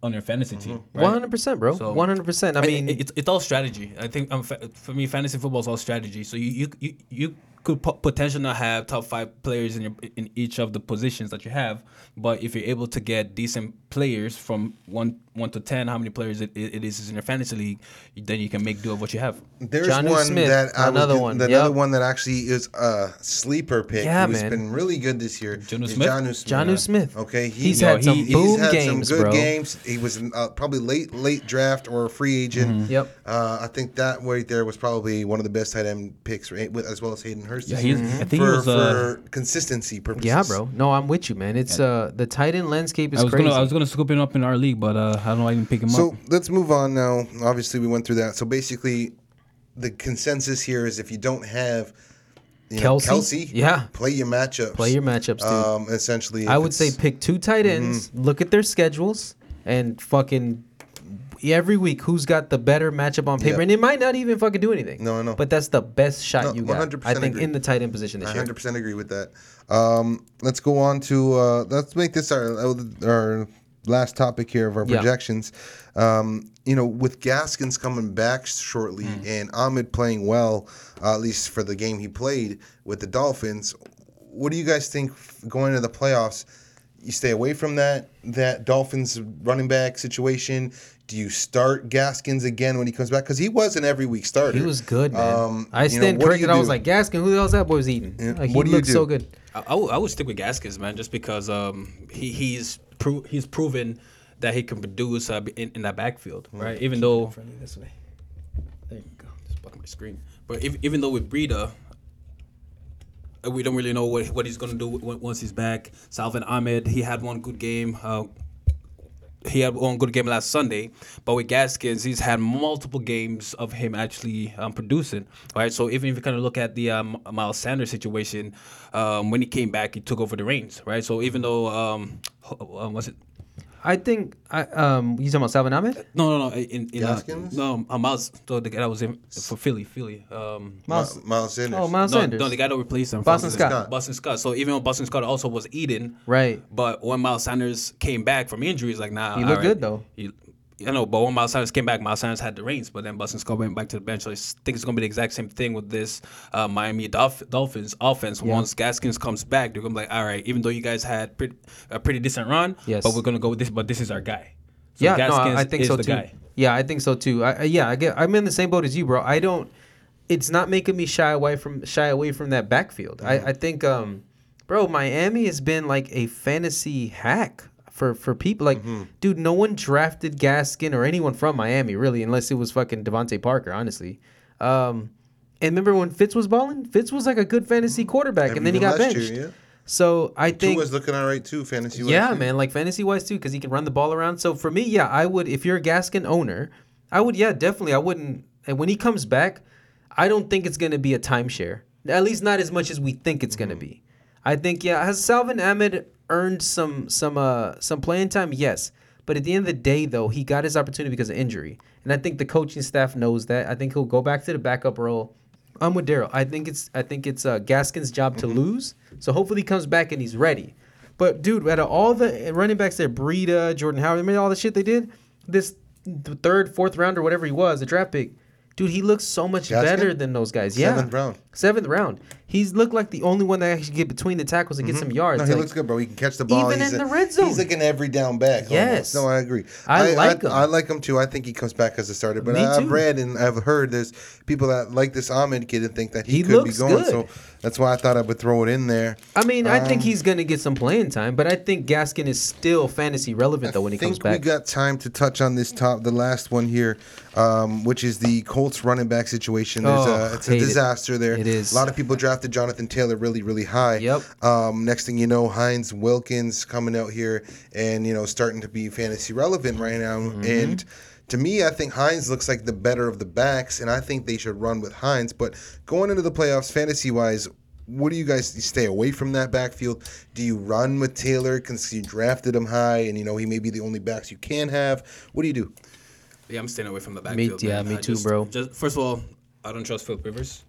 on your fantasy team. One hundred percent, bro. One hundred percent. I I mean, it's it's all strategy. I think um, fa- for me, fantasy football is all strategy. So you you you, you could po- potentially not have top five players in your in each of the positions that you have, but if you're able to get decent players from one one to ten, how many players it, it is in your fantasy league, then you can make do of what you have. There's one Smith, that I another was, one, Another yep. one that actually is a sleeper pick. Yeah, who's man. been really good this year. Is Smith? Jonnu Smith. Smith. Okay, he- he's had some he- boom He's had games, some good bro. games. He was uh, probably late late draft or a free agent. Yep. Uh, I think that right there was probably one of the best tight end picks, as well as Hayden Hurst. Yeah, this he's- year, I think he for, was, uh, for consistency purposes. Yeah, bro. No, I'm with you, man. It's uh the tight end landscape is I was crazy. gonna I was gonna scoop him up in our league, but uh, I don't know. I didn't pick him up. So let's move on now. Obviously, we went through that. So basically, the consensus here is if you don't have you know, Kelce? Kelce, Yeah. play your matchups. Play your matchups, dude. Um, essentially, I if would say it's- pick two tight ends, look at their schedules, and fucking every week who's got the better matchup on paper. Yeah. And it might not even fucking do anything. No, I know. But that's the best shot No, you got. 100% I think agree. in the tight end position this I year. 100% agree with that. Um, let's go on to uh, let's make this our our last topic here of our Yeah. projections. Um, you know, with Gaskins coming back shortly Hmm. and Ahmed playing well, uh, at least for the game he played with the Dolphins, what do you guys think going into the playoffs? You stay away from that that Dolphins running back situation. Do you start Gaskins again when he comes back? Because he was an every week starter. He was good, man. Um, I you know, stand corrected. I was like, Gaskin, who the hell's that boy was eating? Yeah. Like, he What do you looked so good. I, I would, I would stick with Gaskins, man, just because um, he he's pro- he's proven that he can produce uh, in, in that backfield, right? Even though Friendly this way. There you go. just blocking my screen, but if, even though with Breida, uh, we don't really know what what he's gonna do once he's back. Salvin Ahmed, he had one good game. Uh, he had one good game last Sunday, but with Gaskins, he's had multiple games of him actually um, producing. Right, so even if you kind of look at the um, Miles Sanders situation, um, when he came back, he took over the reins. Right, so even though um, um, was it I think I um you talking about Salvon Ahmed? no no no in, in uh, Gaskins? no uh, Miles so the guy that was in for Philly Philly um Miles- Miles, Miles Sanders. Oh, Miles no, Sanders. no the guy that replaced him Boston from- Scott. Boston Scott so even though Boston Scott also was eating Right. but when Miles Sanders came back from injuries, like nah. He all looked good, though. He, you know, but when Miles Sanders came back, Miles Sanders had the reins. But then Boston Scott went back to the bench. So I think it's gonna be the exact same thing with this uh, Miami Dolph- Dolphins offense. Once Gaskins comes back, they're gonna be like, all right, even though you guys had pretty, a pretty decent run, Yes. but we're gonna go with this. But this is our guy. So yeah, no, Gaskins I I think so the too. guy. Yeah, I think so too. I, I- yeah, I get. I'm in the same boat as you, bro. I don't. It's not making me shy away from shy away from that backfield. I, I think, um, bro, Miami has been like a fantasy hack for for people. Like, mm-hmm. dude, no one drafted Gaskin or anyone from Miami really, unless it was fucking DeVante Parker, honestly. Um, and remember when Fitz was balling? Fitz was like a good fantasy mm-hmm. quarterback, and then he got benched. year, yeah. So I think Tua's looking all right too, fantasy. Wise yeah, man, like fantasy wise too, because he can run the ball around. So for me, yeah, I would. If you're a Gaskin owner, I would. Yeah, definitely. I wouldn't. And when he comes back, I don't think it's gonna be a timeshare. At least not as much as we think it's gonna mm-hmm. be. I think yeah. Has Salvon Ahmed earned some some uh some playing time? Yes. But at the end of the day, though, he got his opportunity because of injury, and I think the coaching staff knows that. I think he'll go back to the backup role. I'm with Daryl. I think it's I think it's uh, Gaskin's job to lose. So hopefully he comes back and he's ready. But dude, out of all the running backs there, Breida, Jordan Howard, remember all the shit they did? This th- third, fourth round or whatever he was, the draft pick. Dude, he looks so much Gaskin? better than those guys. Yeah, Seventh round. Seventh round. He's looked like the only one that actually get between the tackles and get some yards. Mm-hmm. No, he Like, looks good, bro. He can catch the ball. Even he's in a- the red zone. He's like an every down back. almost. Yes. No, I agree. I like him. I, like him too. I think he comes back as a starter. But Me I've too. read and I've heard there's people that like this Ahmed kid and think that he, He could be going. good. So that's why I thought I would throw it in there. I mean, I think Um, he's gonna get some playing time, but I think Gaskin is still fantasy relevant though when he comes back. I think we got time to touch on this top, the last one here, um, which is the Colts running back situation. There's Oh, a, it's a hate it. disaster there. It is. A lot of people drafted Jonathan Taylor really, really high. Yep. Um, next thing you know, Hines Wilkins coming out here and you know starting to be fantasy relevant right now. Mm-hmm. And to me, I think Hines looks like the better of the backs, and I think they should run with Hines. But going into the playoffs, fantasy wise. What do you guys you stay away from that backfield? Do you run with Taylor because you drafted him high and you know he may be the only backs you can have? What do you do? Yeah, I'm staying away from the backfield. Me- backfield. yeah, man. me I too, just- bro. Just first of all, I don't trust Philip Rivers,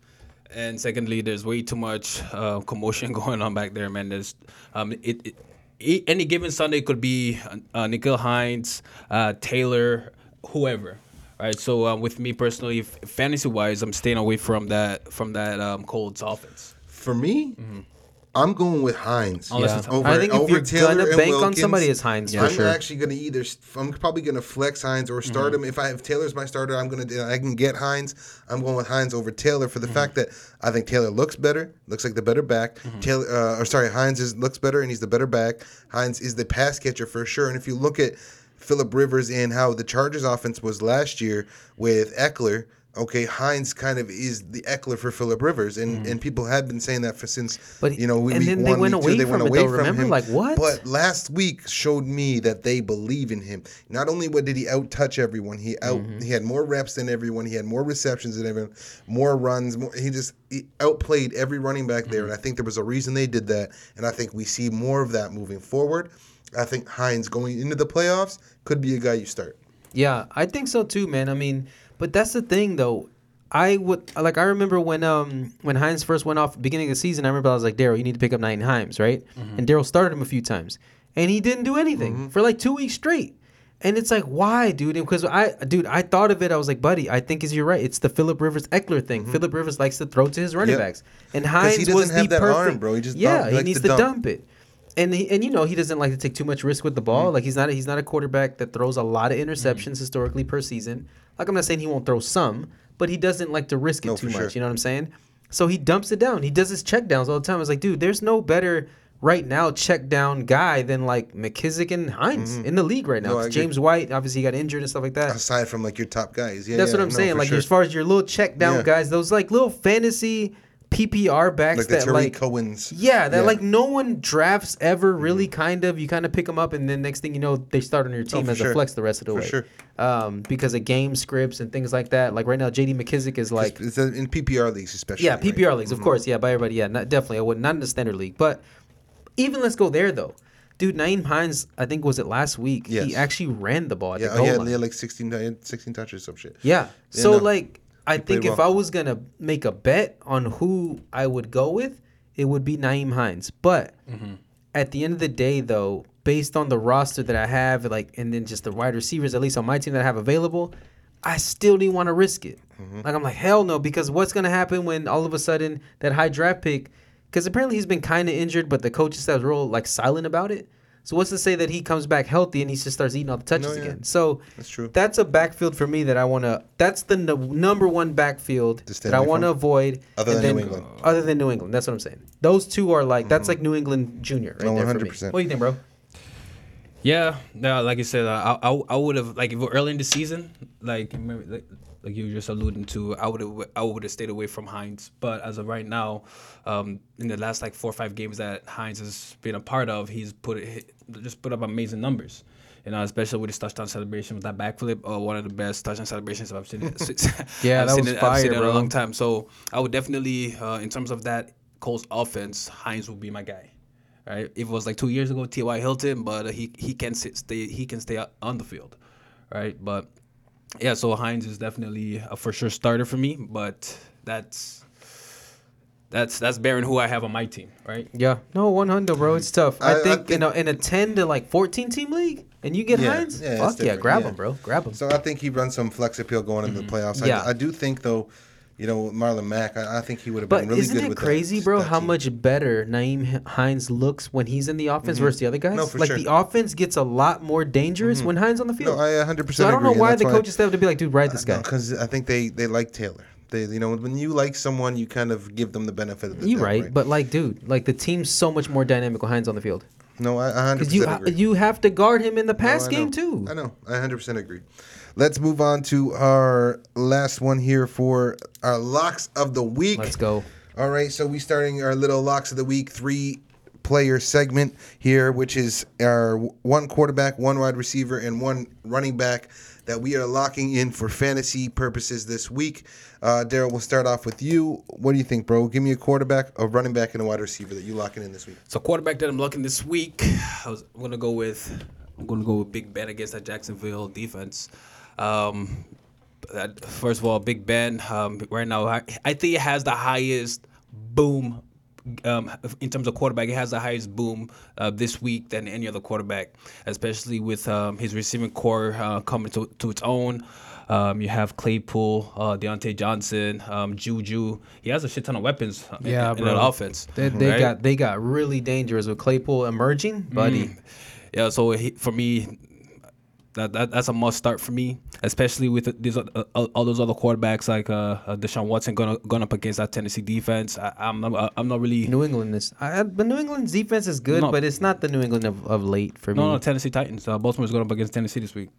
and secondly, there's way too much uh, commotion going on back there, man. There's um, it, it, e- any given Sunday could be uh, Nikhil Hines, uh, Taylor, whoever. Right. So um, with me personally, fantasy wise, I'm staying away from that from that um, Colts offense. For me, I'm going with Hines. Unless Yeah. it's- Over, I think if over you're Taylor gonna and bank on somebody, it's Hines for I'm sure. actually gonna either. I'm probably gonna flex Hines or start him. If I have Taylor's my starter, I'm gonna. I can get Hines. I'm going with Hines over Taylor for the fact that I think Taylor looks better. Looks like the better back. Taylor, uh, or sorry, Hines is looks better and he's the better back. Hines is the pass catcher for sure. And if you look at Philip Rivers and how the Chargers offense was last year with Ekeler. Okay, Hines kind of is the Ekeler for Philip Rivers, and, and people have been saying that for since. But- you know we and week then they one, went week two, away they from went away though, from remember? him. Like, what? But last week showed me that they believe in him. Not only what did he out touch everyone, he out Mm-hmm. he had more reps than everyone. He had more receptions than everyone, more runs. More, he just he outplayed every running back there, Mm-hmm. and I think there was a reason they did that. And I think we see more of that moving forward. I think Hines going into the playoffs could be a guy you start. Yeah, I think so too, man. I mean, but that's the thing though. I would like I remember when um when Hines first went off beginning of the season, I remember I was like, Daryl, you need to pick up Nyheim Hines, right? Mm-hmm. And Daryl started him a few times. And he didn't do anything mm-hmm. for like two weeks straight. And it's like, why, dude? Because I, dude, I thought of it. I was like, buddy, I think is you're right. It's the Philip Rivers Ekeler thing. Mm-hmm. Philip Rivers likes to throw to his running Yep. backs, and Hines he doesn't was have the that arm, bro. He just yeah, dump- he likes needs to to dump. dump it. And he, and you know he doesn't like to take too much risk with the ball. Mm-hmm. Like he's not a, he's not a quarterback that throws a lot of interceptions historically per season. Like I'm not saying he won't throw some, but he doesn't like to risk it No, too much. sure. You know what I'm saying? So he dumps it down. He does his check downs all the time. I was like, dude, there's no better right now check down guy than like McKissic and Hines in the league right now. Mm-hmm. No, I 'Cause agree. James White obviously got injured and stuff like that. Aside from like your top guys, yeah, That's yeah, what I'm no, saying. Like sure. as far as your little check down Yeah. guys, those like little fantasy PPR backs like the that like Cohen's. yeah, that Yeah. Mm-hmm. like no one drafts ever really kind of. You kind of pick them up, and then next thing you know, they start on your team Oh, as sure. a flex the rest of the For way. sure. Um, because of game scripts and things like that. Like right now, JD McKissic is like it's in PPR leagues especially. yeah, right? PPR leagues, Mm-hmm. of course. Yeah, by everybody. Yeah, not, definitely. I would not in the standard league, but even let's go there though. Dude, Nyheim Hines, I think was it last week. Yes. He actually ran the ball at Yeah, oh, yeah, line. they had like 16, they had 16 touches, some shit. Yeah. Yeah, So no. like I He think if well. I was gonna make a bet on who I would go with, it would be Nyheim Hines. But Mm-hmm. at the end of the day, though, based on the roster that I have, like, and then just the wide receivers, at least on my team that I have available, I still didn't want to risk it. Mm-hmm. Like I'm like hell no, because what's gonna happen when all of a sudden that high draft pick? Because apparently he's been kind of injured, but the coaches staff's real like silent about it. So what's to say that he comes back healthy and he just starts eating all the touches No, yeah. again? So That's true. that's a backfield for me that I want to. That's the n- number one backfield that I want to avoid. Other and than New England. Mm-hmm. Other than New England, that's what I'm saying. Those two are like that's like New England Junior right No, there 100%. What do you think, bro? Yeah, no, like I said, uh, I I, I would have like if it were early in the season, like remember, like, like you were just alluding to, I would have I would have stayed away from Hines. But as of right now, um, in the last like four or five games that Hines has been a part of, he's put just put up amazing numbers. You know, especially with his touchdown celebration with that backflip, uh, one of the best touchdown celebrations I've seen. Yeah, I've that seen was it, I've seen fire, it in a long time. So I would definitely, uh, in terms of that Colts offense, Hines would be my guy. Right? If it was like two years ago, T.Y. Hilton, but uh, he he can sit, stay he can stay on the field, right? But yeah, so Hines is definitely a for sure starter for me, but that's that's that's bearing who I have on my team, right? Yeah, no, one hundred, bro. It's tough. I, I- I think, think- in a in a ten to like fourteen team league, and you get Yeah, Hines, yeah, fuck yeah, grab yeah. him, bro, grab him. So I think he runs some flex appeal going into the playoffs. Mm-hmm. Yeah. I, I do think though, you know, Marlon Mack, I, I think he would have But been really isn't good it with that- crazy, bro? that How team. much better Nyheim Hines looks when he's in the offense versus the other guys? No, for like sure. Mm-hmm. the offense gets a lot more dangerous when Hines on the field. No. I 100 percent. so I don't know why the coaches have to be like, dude, ride this guy. because I think they they like Taylor. They you know when you like someone, you kind of give them the benefit of the You doubt, right, but like, dude, like the team's so much more dynamic with Hines on the field no, I 100 because you agree. you have to guard him in the pass I game too. I know. I 100% agree. Let's move on to our last one here for our locks of the week. Let's go. All right, so we starting our little locks of the week three player segment here, which is our one quarterback, one wide receiver, and one running back that we are locking in for fantasy purposes this week. Uh, Daryl, we'll start off with you. What do you think, bro? Give me a quarterback, a running back, and a wide receiver that you locking in this week. So quarterback that I'm locking this week, I was I'm gonna go with I'm gonna go with Big Ben against that Jacksonville defense. Um, first of all, Big Ben um, right now I, I think it has the highest boom. Um, in terms of quarterback, it has the highest boom uh, this week than any other quarterback, especially with um, his receiving corps uh, coming to, to its own. Um, you have Claypool, uh, Diontae Johnson, um, Juju. He has a shit ton of weapons uh, in- Yeah, in, bro. that offense. They, they right? got they got really dangerous with Claypool emerging, buddy. Yeah, so he, for me, that, that that's a must start for me, especially with these uh, uh, all those other quarterbacks like uh, uh, Deshaun Watson going going up against that Tennessee defense. I, I'm not, I'm not really New England is, I, but New England's defense is good, No. but it's not the New England of, of late for me. no no Tennessee Titans. Uh, Baltimore's going up against Tennessee this week.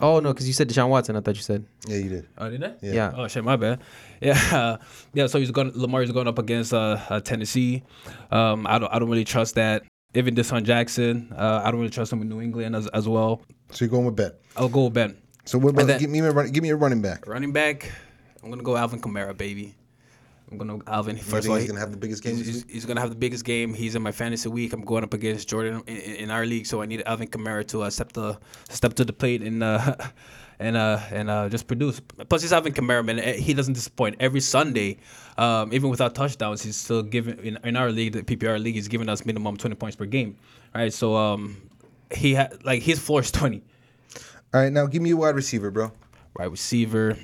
Oh no, because you said Deshaun Watson. I thought you said Yeah, you did. Oh, did I? Yeah. yeah. Oh shit, my bad. Yeah, yeah. So he's going. Lamar is going up against uh, uh, Tennessee. Um, I don't. I don't really trust that. Even Deshaun Jackson, uh, I don't really trust him in New England as, as well. So you're going with Ben. I'll go with Ben. So what about then- give me a run, give me a running back? Running back, I'm gonna go Alvin Kamara, baby. I'm gonna go Alvin. First of all, he's gonna have the biggest game He's, he's- gonna have the biggest game. He's in my fantasy week. I'm going up against Jordan in, in in our league, so I need Alvin Kamara to uh, step the step to the plate and uh, and uh, and uh, just produce. Plus, he's Alvin Kamara, man. Eh, He doesn't disappoint. Every Sunday, um, even without touchdowns, he's still giving in, in our league, the PPR league, he's giving us minimum 20 points per game. Right, so um, he ha- like his floor is 20. All right, now give me a wide receiver, bro. Wide receiver.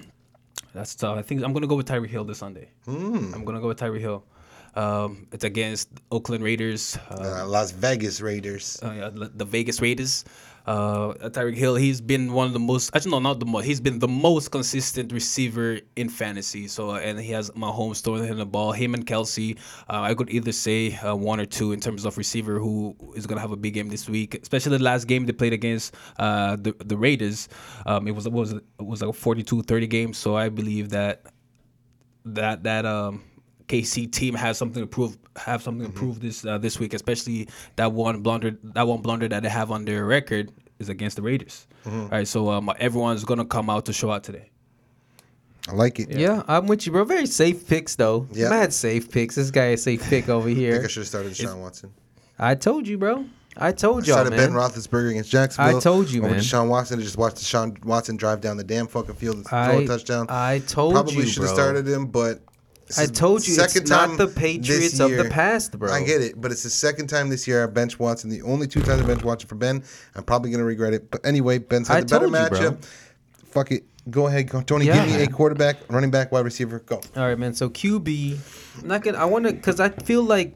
That's tough. I think I'm gonna go with Tyreek Hill this Sunday. I'm gonna go with Tyreek Hill. Um, it's against Oakland Raiders. Uh, Uh, Las Vegas Raiders. uh, yeah, the Vegas Raiders. Uh, Tyreek Hill, he's been one of the most. Actually, no, not the most. He's been the most consistent receiver in fantasy. So, and he has Mahomes throwing him the ball. Him and Kelce, uh, I could either say uh, one or two in terms of receiver who is gonna have a big game this week. Especially the last game they played against uh, the the Raiders. Um, it was it was it was like a 42-30 game. So I believe that that that um KC team has something to prove have something to prove this uh, this week, especially that one blunder that one blunder that they have on their record is against the Raiders. All right, so um, everyone's gonna come out to show out today. I like it. Yeah, I'm with you, bro. Very safe picks though. Yeah. Mad safe picks. This guy is safe pick over I think here. I should have started Deshaun Watson. I told you, bro. I told y'all, Started Ben man. Roethlisberger against Jacksonville. I told you, Over man. Deshaun Watson to just watch Deshaun Watson drive down the damn fucking field and throw I, a touchdown. I told you. Probably you, should have bro. started him, but this I told you, it's second not time the this Patriots of the year- past, bro. I get it, but it's the second time this year I bench Watson. The only two times I bench Watson for Ben. I'm probably gonna regret it. But anyway, Ben's had I the better you, bro. matchup. Fuck it. Go ahead, go. Tony. Yeah, give me a quarterback, running back, wide receiver. Go. All right, man. So QB, I'm not gonna. I want to because I feel like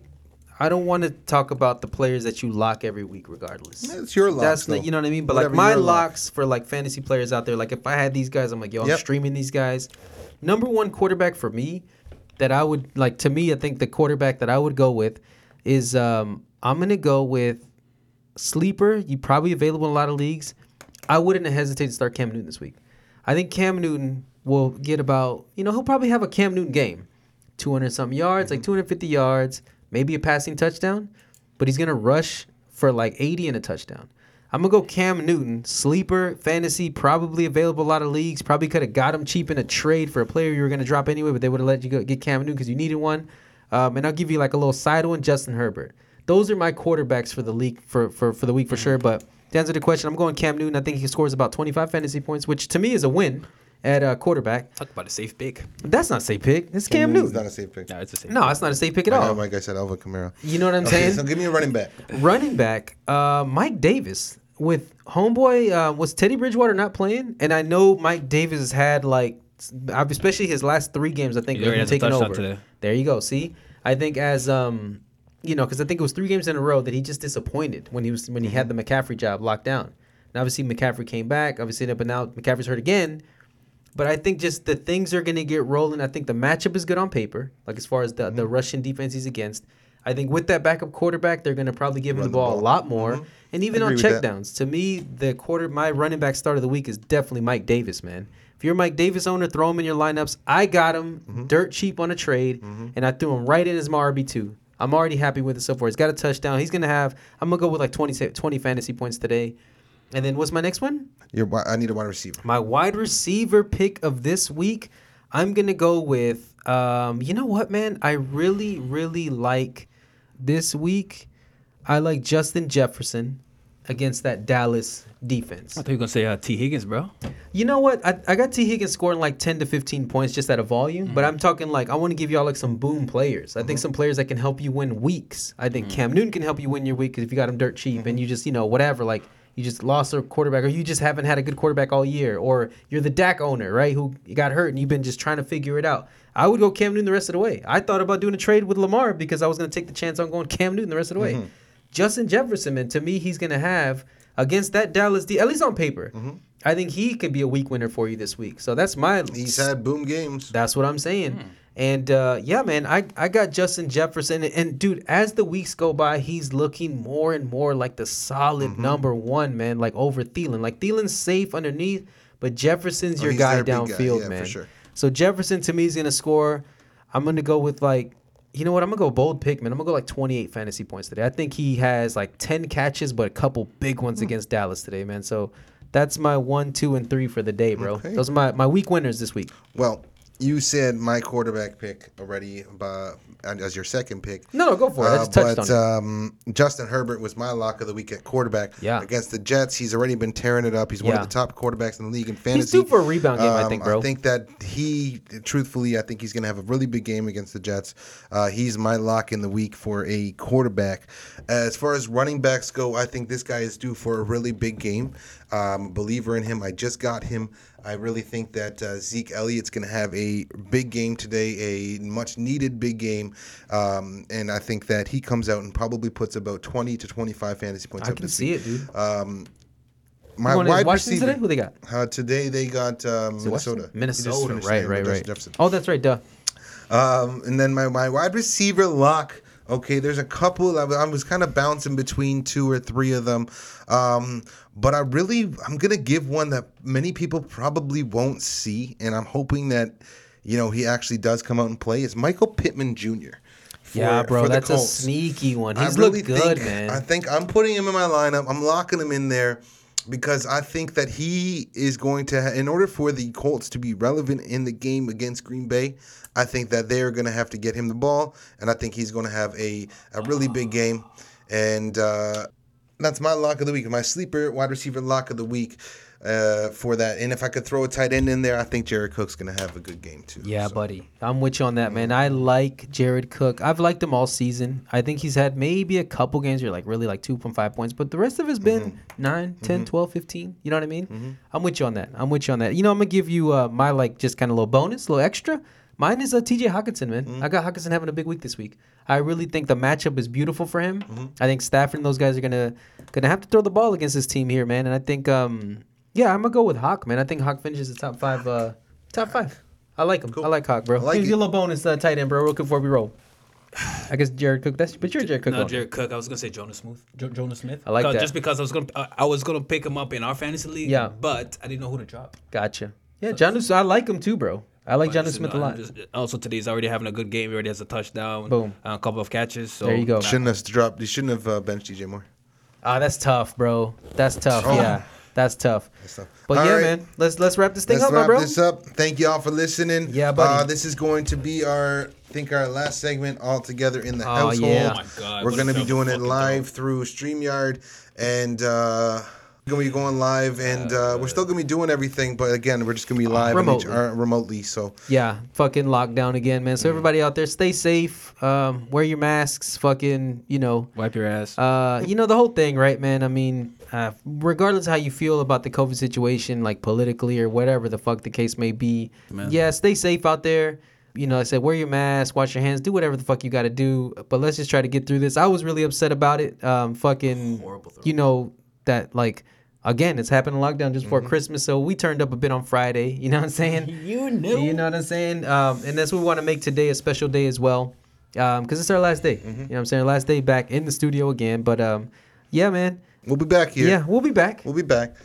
I don't want to talk about the players that you lock every week, regardless. It's your locks. That's though. not, you know what I mean. But Whatever like my your lock. locks for like fantasy players out there, like if I had these guys, I'm like, yo, I'm Yep. streaming these guys. Number one quarterback for me that I would like to me, I think the quarterback that I would go with is um I'm gonna go with sleeper. You probably available in a lot of leagues. I wouldn't hesitate to start Cam Newton this week. I think Cam Newton will get about you know he'll probably have a Cam Newton game, 200 something yards, like 250 yards, maybe a passing touchdown, but he's gonna rush for like 80 and a touchdown. I'm gonna go Cam Newton, sleeper, fantasy, probably available a lot of leagues. Probably could have got him cheap in a trade for a player you were gonna drop anyway, but they would have let you go get Cam Newton because you needed one. Um, and I'll give you like a little side one, Justin Herbert. Those are my quarterbacks for the league for for, for the week for sure. But to answer the question, I'm going Cam Newton. I think he scores about 25 fantasy points, which to me is a win at uh, quarterback. Talk about a safe pick. That's not a safe pick. It's Cam, Newton's Newton. Not a safe pick. No, it's a safe. no, that's not a safe pick at I know, all. like I said, Alvin Kamara. You know what I'm Okay, saying? so give me a running back. Running back, uh, Mike Davis with homeboy. Uh, was Teddy Bridgewater not playing? And I know Mike Davis has had like, especially his last three games. I think He they've already been has a over. today. There you go. See, I think as um, you know, because I think it was three games in a row that he just disappointed when he was when he had the McCaffrey job locked down. And obviously McCaffrey came back. Obviously, but now McCaffrey's hurt again. But I think just the things are going to get rolling. I think the matchup is good on paper, like as far as the, Mm-hmm. the Russian defense he's against. I think with that backup quarterback, they're going to probably give him the the ball, ball. a lot more. Mhm. And even on checkdowns, to me, the quarter my running back start of the week is definitely Mike Davis, man. If you're a Mike Davis owner, throw him in your lineups. I got him Mm-hmm. dirt cheap on a trade, and I threw him right in as my RB two. I'm already happy with it so far. He's got a touchdown. He's gonna have. I'm gonna go with like 20, 20 fantasy points today. And then what's my next one? Your, I need a wide receiver. My wide receiver pick of this week, I'm gonna go with. Um, you know what, man? I really, really like this week. I like Justin Jefferson against that Dallas defense. I thought you were gonna say uh, Tee Higgins, bro. You know what? I, I got Tee Higgins scoring like 10 to 15 points just at a volume, but mm-hmm. I'm talking like I want to give y'all like some boom players. I think mm-hmm. some players that can help you win weeks. I think mm-hmm. Cam Newton can help you win your week if you got him dirt cheap and you just, you know, whatever, like you just lost a quarterback or you just haven't had a good quarterback all year or you're the Dak owner, right, who got hurt and you've been just trying to figure it out. I would go Cam Newton the rest of the way. I thought about doing a trade with Lamar because I was going to take the chance on going Cam Newton the rest of the way. Justin Jefferson, man, to me, he's going to have against that Dallas, D, at least on paper, I think he can be a week winner for you this week. So that's my. He's had boom games. That's what I'm saying. And uh, yeah, man, I, I got Justin Jefferson. And, and dude, as the weeks go by, he's looking more and more like the solid Mm-hmm. number one, man, like over Thielen. Like Thielen's safe underneath, but Jefferson's Oh, your he's guy their guy. downfield, Yeah, for man. sure. So Jefferson to me is going to score. I'm going to go with like, you know what? I'm going to go bold pick, man. I'm going to go like 28 fantasy points today. I think he has like 10 catches, but a couple big ones Hmm. against Dallas today, man. So that's my one, two, and three for the day, bro. Okay. Those are my, my week winners this week. Well, you said my quarterback pick already by, as your second pick. No, no, go for it. I Uh, but um, Justin Herbert was my lock of the week at quarterback. Yeah. Against the Jets, he's already been tearing it up. He's one of the top quarterbacks in the league in fantasy. due for a rebound game, I Um, think, bro. I think that he, truthfully, I think he's going to have a really big game against the Jets. Uh, he's my lock in the week for a quarterback. As far as running backs go, I think this guy is due for a really big game. Um, believer in him. I just got him. I really think that uh, Zeke Elliott's going to have a big game today, a much needed big game, um, and I think that he comes out and probably puts about twenty to twenty-five fantasy points. I up can see week. it, dude. Um, My You going to wide receiver. today? Who they got? Uh, today they got um, Is it Washington? Minnesota. Minnesota. Right, right, right. Jefferson. Oh, that's right. Duh. Um, and then my, my wide receiver lock. Okay, there's a couple. I, was- I was kind of bouncing between two or three of them, um, but I really I'm gonna give one that many people probably won't see, and I'm hoping that you know he actually does come out and play. Is Michael Pittman Jr. for- yeah, bro. That's a sneaky one. I He's really looked good, think, man. I think I'm putting him in my lineup. I'm locking him in there because I think that he is going to, ha- in order for the Colts to be relevant in the game against Green Bay, I think that they're going to have to get him the ball, and I think he's going to have a, a really big game. And uh, that's my lock of the week, my sleeper wide receiver lock of the week. Uh, for that, and if I could throw a tight end in there, I think Jared Cook's gonna have a good game too. Yeah, So, buddy. I'm with you on that, man. I like Jared Cook. I've liked him all season. I think he's had maybe a couple games where like really like 2.5 points, but the rest of it's been Mm-hmm. nine, 10, 12, 15. You know what I mean? I'm with you on that. I'm with you on that. You know, I'm going to give you uh, my like just kind of little bonus, little extra. Mine is uh, TJ Hockenson, man. Mm-hmm. I got Hockenson having a big week this week. I really think the matchup is beautiful for him. Mm-hmm. I think Stafford and those guys are gonna gonna have to throw the ball against this team here, man. And I think, um, yeah, I'm gonna go with Hawk, man. I think Hawk finishes the top five. Uh, top five. I like him. I like Hawk, bro. I like Give it. you a little bonus uh, tight end, bro, real quick before we roll. I guess Jared Cook. That's but you're Jared Cook. No, owner. Jared Cook. I was gonna say Jonnu Smith. Jo- Jonnu Smith. I like that. Just because I was gonna, I, I was gonna pick him up in our fantasy league. Yeah. But I didn't know who to drop. Gotcha. Yeah, John. I like him too, bro. I like But Jonnu Smith a lot. I'm just- also, today's already having a good game. He already has a touchdown. Boom. A couple of catches. So There you go. Shouldn't have dropped. He shouldn't have uh, benched DJ Moore. Ah, that's tough, bro. That's tough. Oh. Yeah, that's tough. tough. But All yeah, right. man. Let's let's wrap this thing Let's up, my wrap bro. this up. Thank y'all for listening. Yeah, buddy. Uh, this is going to be our, I think our last segment all together in the Oh, household. yeah. Oh my God, We're what going to be doing it fucking live through Streamyard, and uh, we're going to be going live, and uh, we're still going to be doing everything, but again, we're just going to be live and each- remotely. uh, remotely. So Yeah, fucking lockdown again, man. So everybody out there, stay safe. Um, wear your masks. Fucking, you know, wipe your ass. uh, you know the whole thing, right, man? I mean, uh, regardless how you feel about the COVID situation, like politically or whatever the fuck the case may be, Man. yeah, stay safe out there. You know, I said wear your mask, wash your hands, do whatever the fuck you got to do. But let's just try to get through this. I was really upset about it. Um, fucking, Horrible you know that like. Again, it's happened in lockdown just before Mm-hmm. Christmas, so we turned up a bit on Friday. You know what I'm saying? you knew. You know what I'm saying? Um, and that's what we want to make today a special day as well. Because it's our last day. Mm-hmm. You know what I'm saying? Our last day back in the studio again. But um, yeah, man. we'll be back here. Yeah, we'll be back. We'll be back.